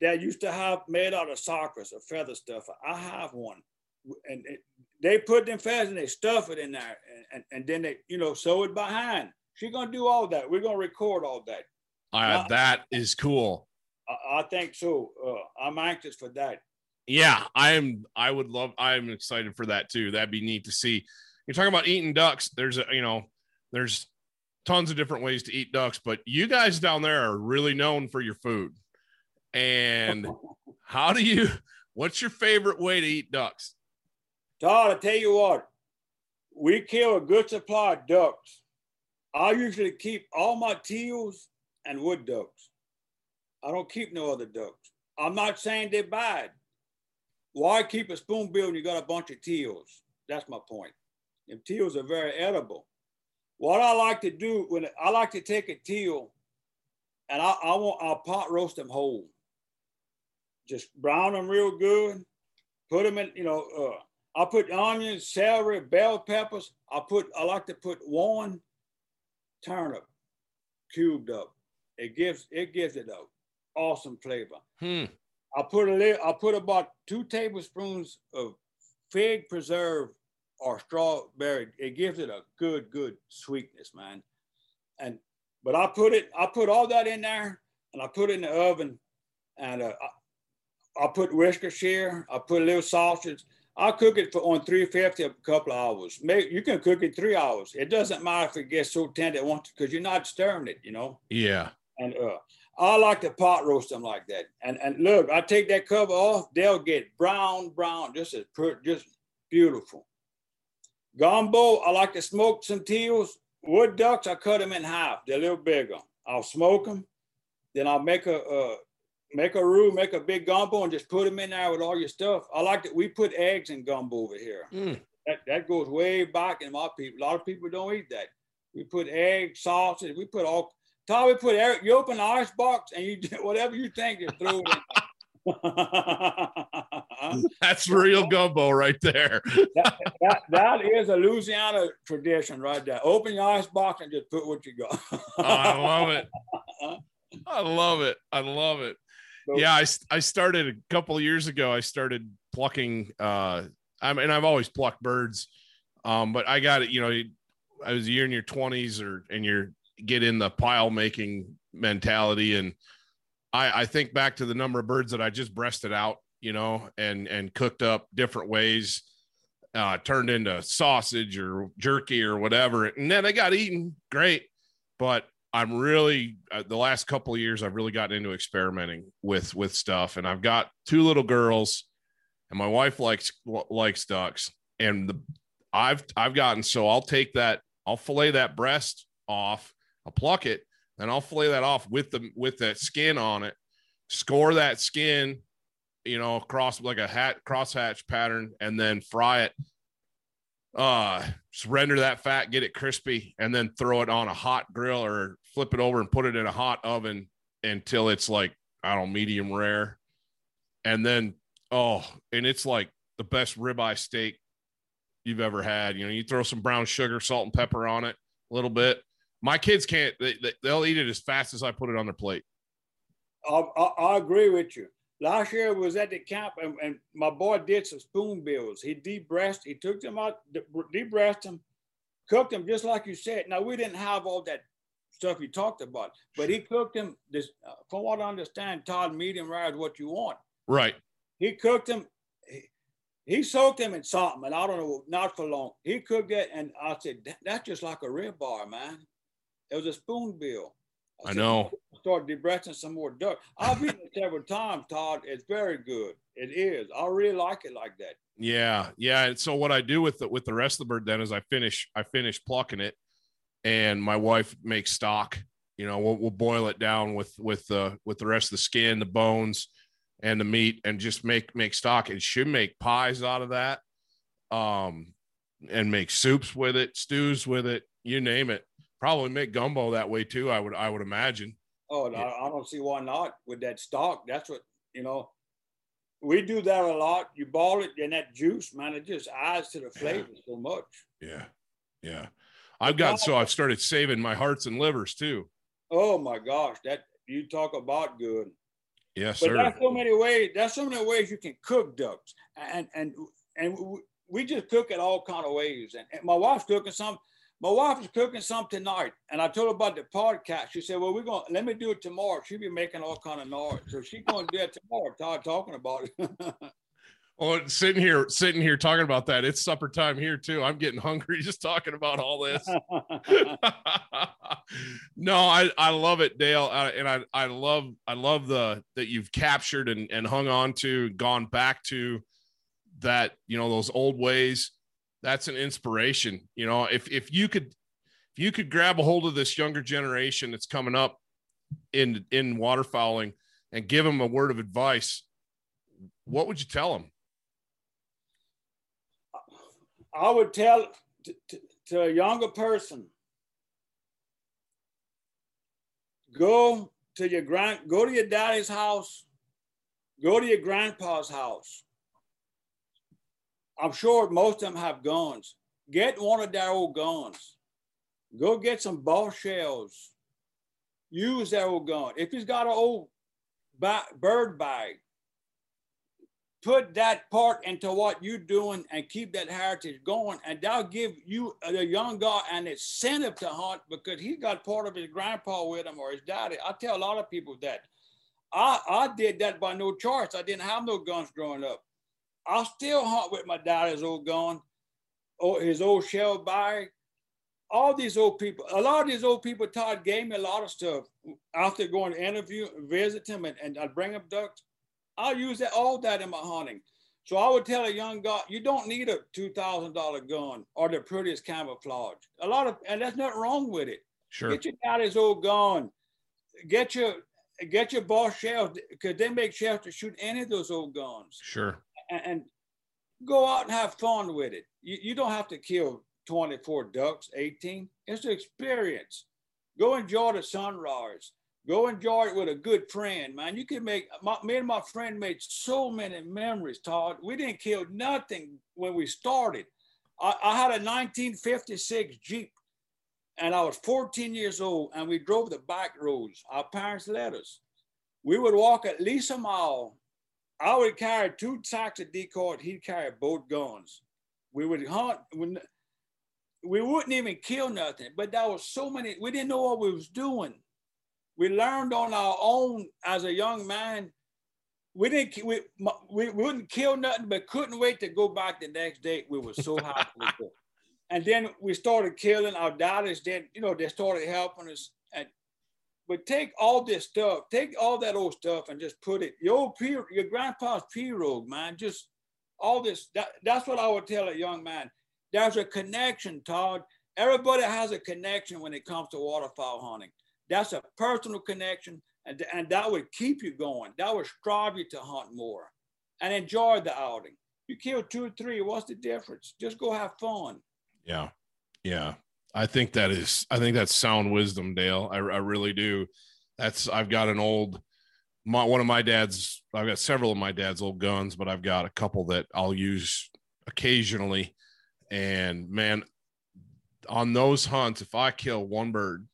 That used to have made out of sockers, a feather stuffer. I have one. And it, they put them fast and they stuff it in there and, and, and, then they, you know, sew it behind. She's gonna do all that. We're gonna record all that.
Uh, that is cool.
I, I think so. Uh, I'm anxious for that.
Yeah, I am. I would love. I'm excited for that too. That'd be neat to see you're talking about eating ducks. There's a, you know, there's tons of different ways to eat ducks, but you guys down there are really known for your food. And [laughs] how do you, what's your favorite way to eat ducks?
Todd, I tell you what, we kill a good supply of ducks. I usually keep all my teals and wood ducks. I don't keep no other ducks. I'm not saying they're bad. Why keep a spoonbill when you got a bunch of teals? That's my point. And teals are very edible. What I like to do when I like to take a teal and I, I want I'll pot roast them whole. Just brown them real good. Put them in, you know, uh, I put onions, celery, bell peppers. I put I like to put one turnip cubed up. It gives it gives it a awesome flavor.
Hmm.
I put a little, I put about two tablespoons of fig preserve or strawberry. It gives it a good, good sweetness, man. And but I put it, I put all that in there, and I put it in the oven, and uh, I, I put Worcestershire. I put a little sausage. I cook it for on 350 a couple of hours. Maybe you can cook it three hours. It doesn't matter if it gets so tender once because you're not stirring it, you know.
Yeah.
And uh, I like to pot roast them like that. And and look, I take that cover off, they'll get brown, brown, just as just beautiful. Gumbo, I like to smoke some teals. Wood ducks, I cut them in half. They're a little bigger. I'll smoke them. Then I'll make a uh, make a roux, make a big gumbo, and just put them in there with all your stuff. I like that we put eggs in gumbo over here.
Mm.
That, that goes way back in my people. A lot of people don't eat that. We put eggs, sausage, we put all. Todd, we put you open the ice box and you [laughs] whatever you think, you throw it
in. [laughs] That's real gumbo right there. [laughs]
that, that, that is a Louisiana tradition right there. Open your ice box and just put what you got.
oh, I love it. I love it. I love it yeah, I, I started a couple years ago. I started plucking. Uh, I mean, I've always plucked birds, um, but I got it. You know, I was a year in your twenties, or and you're get in the pile making mentality, and I, I think back to the number of birds that I just breasted out, you know, and and cooked up different ways, uh, turned into sausage or jerky or whatever, and then they got eaten. Great, but I'm really uh, the last couple of years I've really gotten into experimenting with with stuff and I've got two little girls and my wife likes likes ducks and the I've I've gotten so I'll take that I'll fillet that breast off I'll pluck it and I'll fillet that off with the with that skin on it score that skin you know across like a hat crosshatch pattern and then fry it uh just render that fat get it crispy and then throw it on a hot grill or flip it over and put it in a hot oven until it's like i don't medium rare. And then oh and it's like the best ribeye steak you've ever had. You know you throw some brown sugar salt and pepper on it a little bit. My kids can't they, they, will eat it as fast as i put it on their plate.
I, I, I agree with you Last year was at the camp, and, and my boy did some spoon bills. He debreast, he took them out, debreast them, cooked them just like you said. Now we didn't have all that stuff you talked about, but he cooked them. This, uh, from what I understand, Todd, medium rare is what you want.
Right.
He cooked them. He, he soaked them in something, and I don't know, not for long. He cooked it, and I said, "That's just like a rib bar, man." It was a spoon bill.
I, I know. [laughs]
Start debreasting some more duck. I've eaten it several times, Todd. It's very good. It is. I really like it like that.
Yeah, yeah. And so what I do with the with the rest of the bird then is I finish I finish plucking it, and my wife makes stock. You know, we'll, we'll boil it down with with the with the rest of the skin, the bones, and the meat, and just make make stock. And should make pies out of that, um, and make soups with it, stews with it, you name it probably make gumbo that way too. I would I would imagine.
Oh, yeah. I, I don't see why not with that stock. That's what you know. We do that a lot. You ball it and that juice, man, it just adds to the flavor yeah. so much.
Yeah, yeah. I've got so I've started saving my hearts and livers too.
Oh my gosh, that you talk about good.
Yes,
but
sir.
There's so many ways. There's so many ways you can cook ducks, and and and we just cook it all kind of ways. And, and my wife's cooking some my wife is cooking something tonight, and I told her about the podcast. She said, "Well, we're going. to Let me do it tomorrow." She'll be making all kind of noise, so she's going to do it tomorrow. Todd talking about it.
well, [laughs] oh, sitting here, sitting here talking about that. It's supper time here too. I'm getting hungry [laughs] just talking about all this. [laughs] no, I I love it, Dale, and I I love I love the that you've captured and and hung on to, gone back to that you know those old ways that's an inspiration. You know if if you could if you could grab a hold of this younger generation that's coming up in in waterfowling and give them a word of advice what would you tell them?
I would tell to, to, to a younger person go to your grand go to your daddy's house go to your grandpa's house I'm sure most of them have guns. Get one of their old guns. Go get some ball shells. Use their old gun. If he's got an old bird bag, put that part into what you're doing and keep that heritage going. And that'll give you, uh, the young guy, an incentive to hunt because he got part of his grandpa with him or his daddy. I tell a lot of people that. I, I did that by no choice. I didn't have no guns growing up. I still hunt with my daddy's old gun, or his old shell bag. All these old people, a lot of these old people, Todd gave me a lot of stuff after going to interview, visit him, and, and I'd bring up ducks. I use that all that in my hunting. So I would tell a young guy, you don't need a two thousand dollar gun or the prettiest camouflage. A lot of, and that's nothing wrong with it.
Sure.
Get your daddy's old gun. Get your get your boss shells because they make shells to shoot any of those old guns.
Sure
and, go out and have fun with it. You, you don't have to kill 24 ducks, 18. It's an experience. Go enjoy the sunrise. Go enjoy it with a good friend, man. You can make, my, me and my friend made so many memories, Todd. We didn't kill nothing when we started. I, I had a 1956 Jeep and I was 14 years old and we drove the back roads. Our parents let us. We would walk at least a mile I would carry two sacks of decoy. He'd carry both guns. We would hunt. We wouldn't even kill nothing, but there was so many. We didn't know what we was doing. We learned on our own as a young man. We didn't. We we wouldn't kill nothing, but couldn't wait to go back the next day. We were so happy. and then we started killing our daughters. Then you know they started helping us but take all this stuff, take all that old stuff and just put it, your old P, your grandpa's pirogue, man, just all this. That, that's what I would tell a young man. There's a connection, Todd. Everybody has a connection when it comes to waterfowl hunting. That's a personal connection, and, and that would keep you going. That would strive you to hunt more and enjoy the outing. You kill two or three, what's the difference? Just go have fun.
Yeah. Yeah. I think that is, I think that's sound wisdom, Dale. I, I really do. That's, I've got an old, my, one of my dad's, I've got several of my dad's old guns, but I've got a couple that I'll use occasionally. And man, on those hunts, if I kill one bird,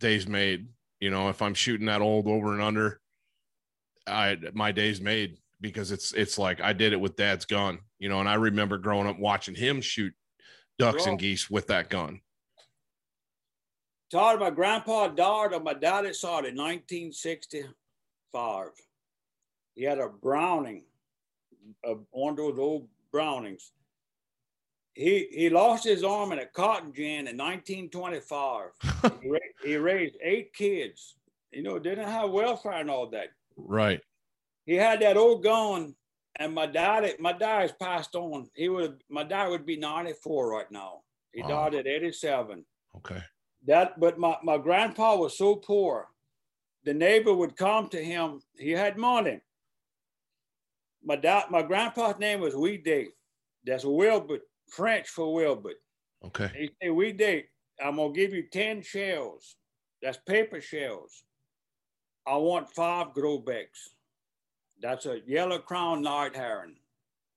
day's made. You know, if I'm shooting that old over and under, I my day's made because it's it's like I did it with dad's gun, you know, and I remember growing up watching him shoot ducks and geese with that gun?
Todd, my grandpa died on my daddy saw it in 1965. He had a Browning, a, one of those old Brownings. He he lost his arm in a cotton gin in 1925. [laughs] he, ra- he raised eight kids. You know, didn't have welfare and all that.
Right.
He had that old gun and my dad, my dad has passed on. He would, my dad would be 94 right now. He wow. died at 87.
Okay.
That, but my, my grandpa was so poor. The neighbor would come to him. He had money. My dad, my grandpa's name was We Day. That's Wilbert, French for Wilbert.
Okay.
He said, We Day, I'm gonna give you 10 shells. That's paper shells. I want five gros-becs. That's a yellow crown night heron.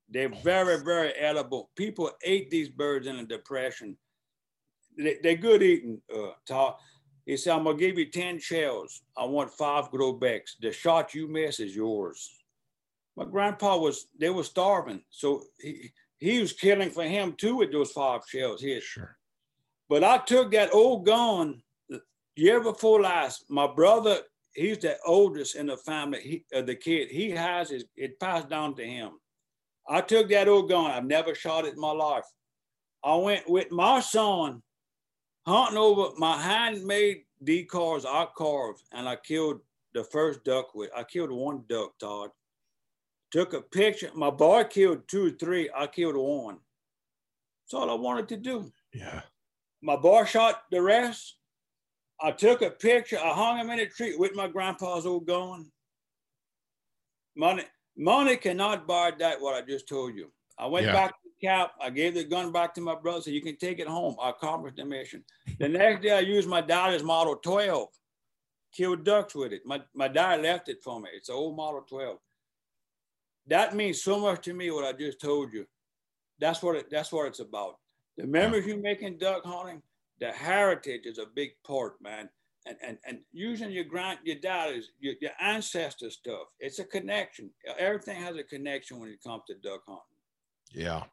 They're very, very edible. People ate these birds in the depression. They, are good eating. Uh, talk. He said, I'm gonna give you 10 shells. I want five gros-becs. The shot you miss is yours. My grandpa was, they were starving. So he, he was killing for him too with those five shells. He
sure.
But I took that old gun year before last. My brother he's the oldest in the family. He, uh, the kid he has is it passed down to him. I took that old gun. I've never shot it in my life. I went with my son hunting over my handmade decoys I carved, and I killed the first duck with. I killed one duck, Todd. took a picture. My boy killed two or three. I killed one. That's all I wanted to do.
Yeah.
My boy shot the rest. I took a picture. I hung him in a tree with my grandpa's old gun. Money, money cannot buy that. What I just told you. I went
Yeah.
back to the camp. I gave the gun back to my brother. So you can take it home. I accomplished the mission. The next day, I used my daddy's Model 12. Killed ducks with it. My my dad left it for me. It's an old Model 12. That means so much to me. What I just told you. That's what it. That's what it's about. The memories you make in duck hunting, the heritage is a big part, man. And and and using your grand your dad's your, your ancestor stuff. It's a connection. Everything has a connection when it comes to duck hunting.
Yeah.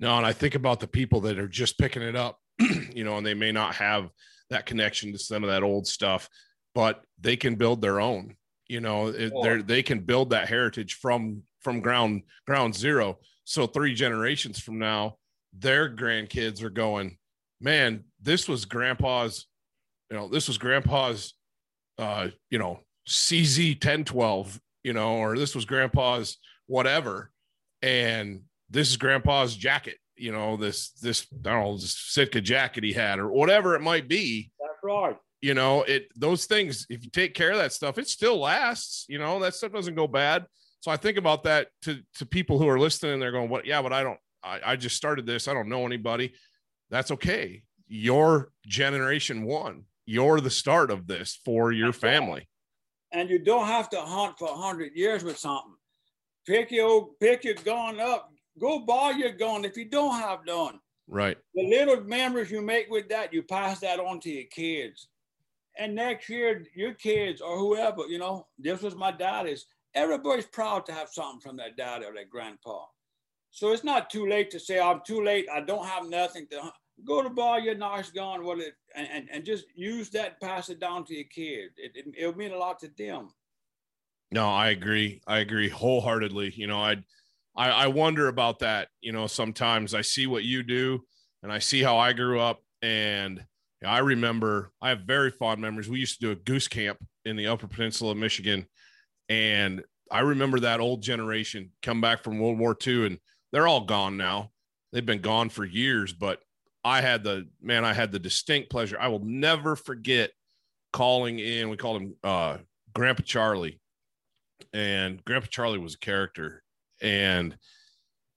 No, and I think about the people that are just picking it up, [clears throat] you know, and they may not have that connection to some of that old stuff, but they can build their own. You know, it,
Sure.
they're they can build that heritage from from ground ground zero. So three generations from now, their grandkids are going, man, this was grandpa's, you know, this was grandpa's uh, you know, CZ 1012, you know, or this was grandpa's whatever. And this is grandpa's jacket, you know, this, this, I don't know, this Sitka jacket he had or whatever it might be,
That's right.
you know, it, those things, if you take care of that stuff, it still lasts, you know, that stuff doesn't go bad. So I think about that to, to people who are listening and they're going, what? Yeah, but I don't, I, I just started this. I don't know anybody. That's okay. Your generation one, you're the start of this for your
That's right.
family.
And you don't have to hunt for hundred years with something. Pick your pick your gun up. Go buy your gun if you don't have none.
Right.
the little memories you make with that, you pass that on to your kids. And next year, your kids or whoever, you know, this was my daddy's. Everybody's proud to have something from their daddy or their grandpa. So it's not too late to say, I'm too late. I don't have nothing to hunt." Go to buy your nice gun what it, and, and, and just use that, pass it down to your kid It, it, it'll mean a lot to them.
No, I agree. I agree wholeheartedly. You know, I'd, I I wonder about that. You know, sometimes I see what you do, and I see how I grew up, and I remember I have very fond memories. We used to do a goose camp in the Upper Peninsula of Michigan, and I remember that old generation come back from World War II, and they're all gone now. They've been gone for years, but I had the man. I had the distinct pleasure. I will never forget calling in. We called him uh, Grandpa Charlie and Grandpa Charlie was a character, and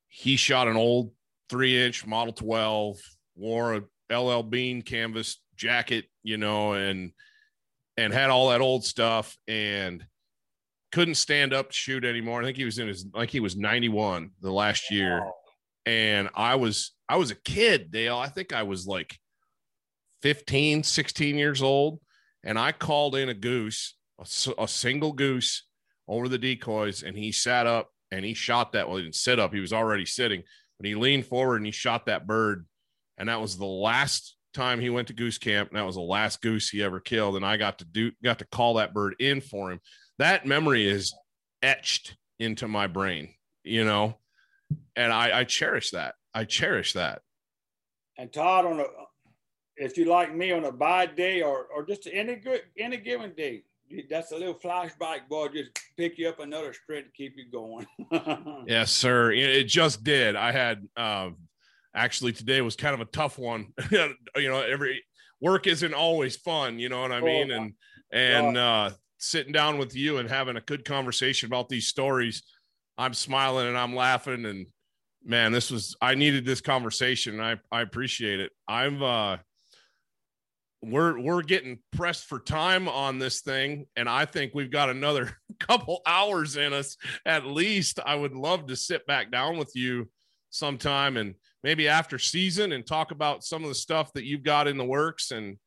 he shot an old three inch Model 12, wore a LL Bean canvas jacket, you know, and and had all that old stuff and couldn't stand up to shoot anymore. I think he was in his like he was 91 the last year.
Wow.
And I was I was a kid, Dale. I think I was like 15, 16 years old. And I called in a goose, a single goose over the decoys, and he sat up and he shot that. Well, he didn't sit up, he was already sitting, but he leaned forward and he shot that bird. And that was the last time he went to goose camp. And that was the last goose he ever killed. And I got to do got to call that bird in for him. That memory is etched into my brain, you know, and I, I cherish that. I cherish that.
And Todd, on a, if you like me on a bad day or or just any good any given day, that's a little flashback, boy. Just pick you up another straight to keep you going. [laughs]
Yes, sir. It just did. I had um actually today was kind of a tough one. [laughs] you know, every work isn't always fun, you know what I
Oh,
mean?
my
And and uh sitting down with you and having a good conversation about these stories, I'm smiling and I'm laughing and man, this was I needed this conversation and I I appreciate it. I'm uh we're we're getting pressed for time on this thing and I think we've got another [laughs] couple hours in us at least. I would love to sit back down with you sometime and maybe after season and talk about some of the stuff that you've got in the works and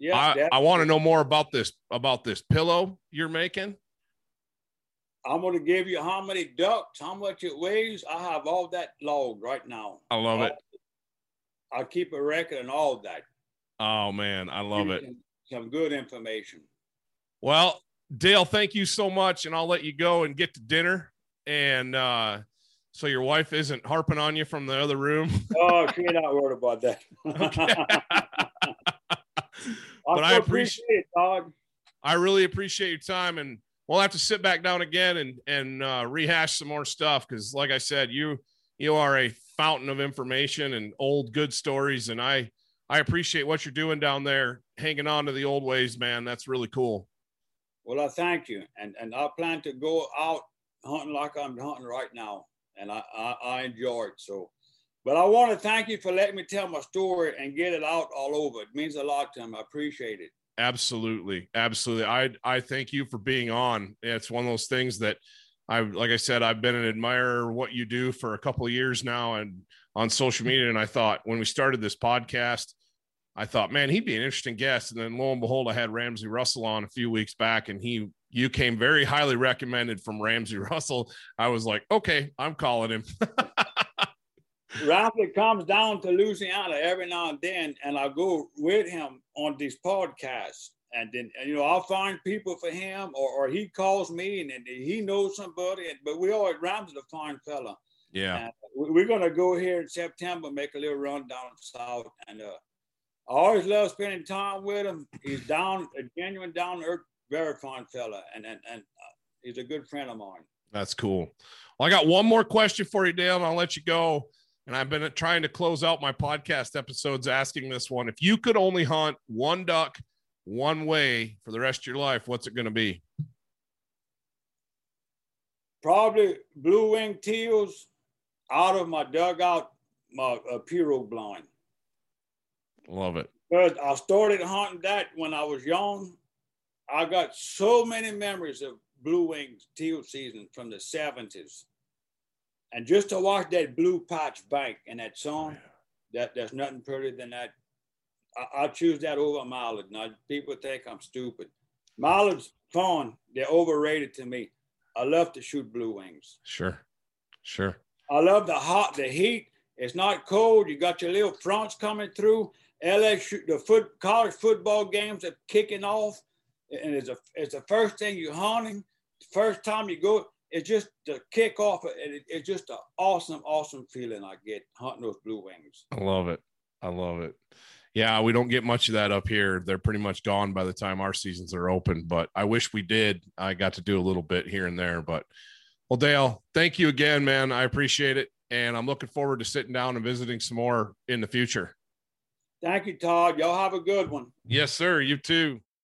yeah,
I, I want to know more about this about this pillow you're making.
I'm going to give you how many ducks, how much it weighs. I have all that logged right now.
I love it.
I'll keep a record and all that.
Oh man, I love it.
Some, some good information.
Well, Dale, thank you so much, and I'll let you go and get to dinner. And uh, so your wife isn't harping on you from the other room. [laughs]
Oh, she ain't not worried about that. [laughs] [laughs]
But I
so
appreciate-
it, Todd.
I really appreciate your time, and we'll have to sit back down again and and uh, rehash some more stuff because, like I said, you you are a fountain of information and old good stories, and I I appreciate what you're doing down there, hanging on to the old ways, man. That's really cool.
Well, I thank you, and and I plan to go out hunting like I'm hunting right now, and I I, I enjoy it so. But I want to thank you for letting me tell my story and get it out all over. It means a lot to me. I appreciate it.
Absolutely, absolutely. I I thank you for being on. It's one of those things that I like. I said I've been an admirer what you do for a couple of years now, and on social media. And I thought when we started this podcast, I thought, man, he'd be an interesting guest. And then lo and behold, I had Ramsey Russell on a few weeks back, and he you came very highly recommended from Ramsey [laughs] Russell. I was like, okay, I'm calling him. [laughs]
Ramsey comes down to Louisiana every now and then, and I go with him on these podcasts. And then, you know, I'll find people for him, or, or he calls me and, and he knows somebody. And, but we always, Ramsey's a fine fella.
Yeah.
And we're going to go here in September, make a little run down south. And uh, I always love spending time with him. He's down, a genuine, down earth, very fine fella. And, and, and uh, he's a good friend of mine.
That's cool. Well, I got one more question for you, Dale, and I'll let you go. And I've been trying to close out my podcast episodes asking this one. If you could only hunt one duck one way for the rest of your life, what's it going to be?
Probably blue winged teals out of my dugout, my uh, pirogue blind.
Love it.
But I started hunting that when I was young. I got so many memories of blue wings teal season from the 70s. And just to watch that blue patch bank in that song, that there's nothing prettier than that. I, I choose that over mallard. Now people think I'm stupid. Mallards fun. They're overrated to me. I love to shoot blue wings.
Sure. Sure.
I love the hot, the heat. It's not cold. You got your little fronts coming through. LSU, the foot college football games are kicking off, and it's a it's the first thing you're hunting. First time you go, it's just the kick off. It, it's just an awesome, awesome feeling I get hunting those blue wings.
I love it. I love it. Yeah, we don't get much of that up here. They're pretty much gone by the time our seasons are open. But I wish we did. I got to do a little bit here and there. But well, Dale, thank you again, man. I appreciate it. And I'm looking forward to sitting down and visiting some more in the future.
Thank you, Todd. Y'all have a good one.
Yes, sir. You too.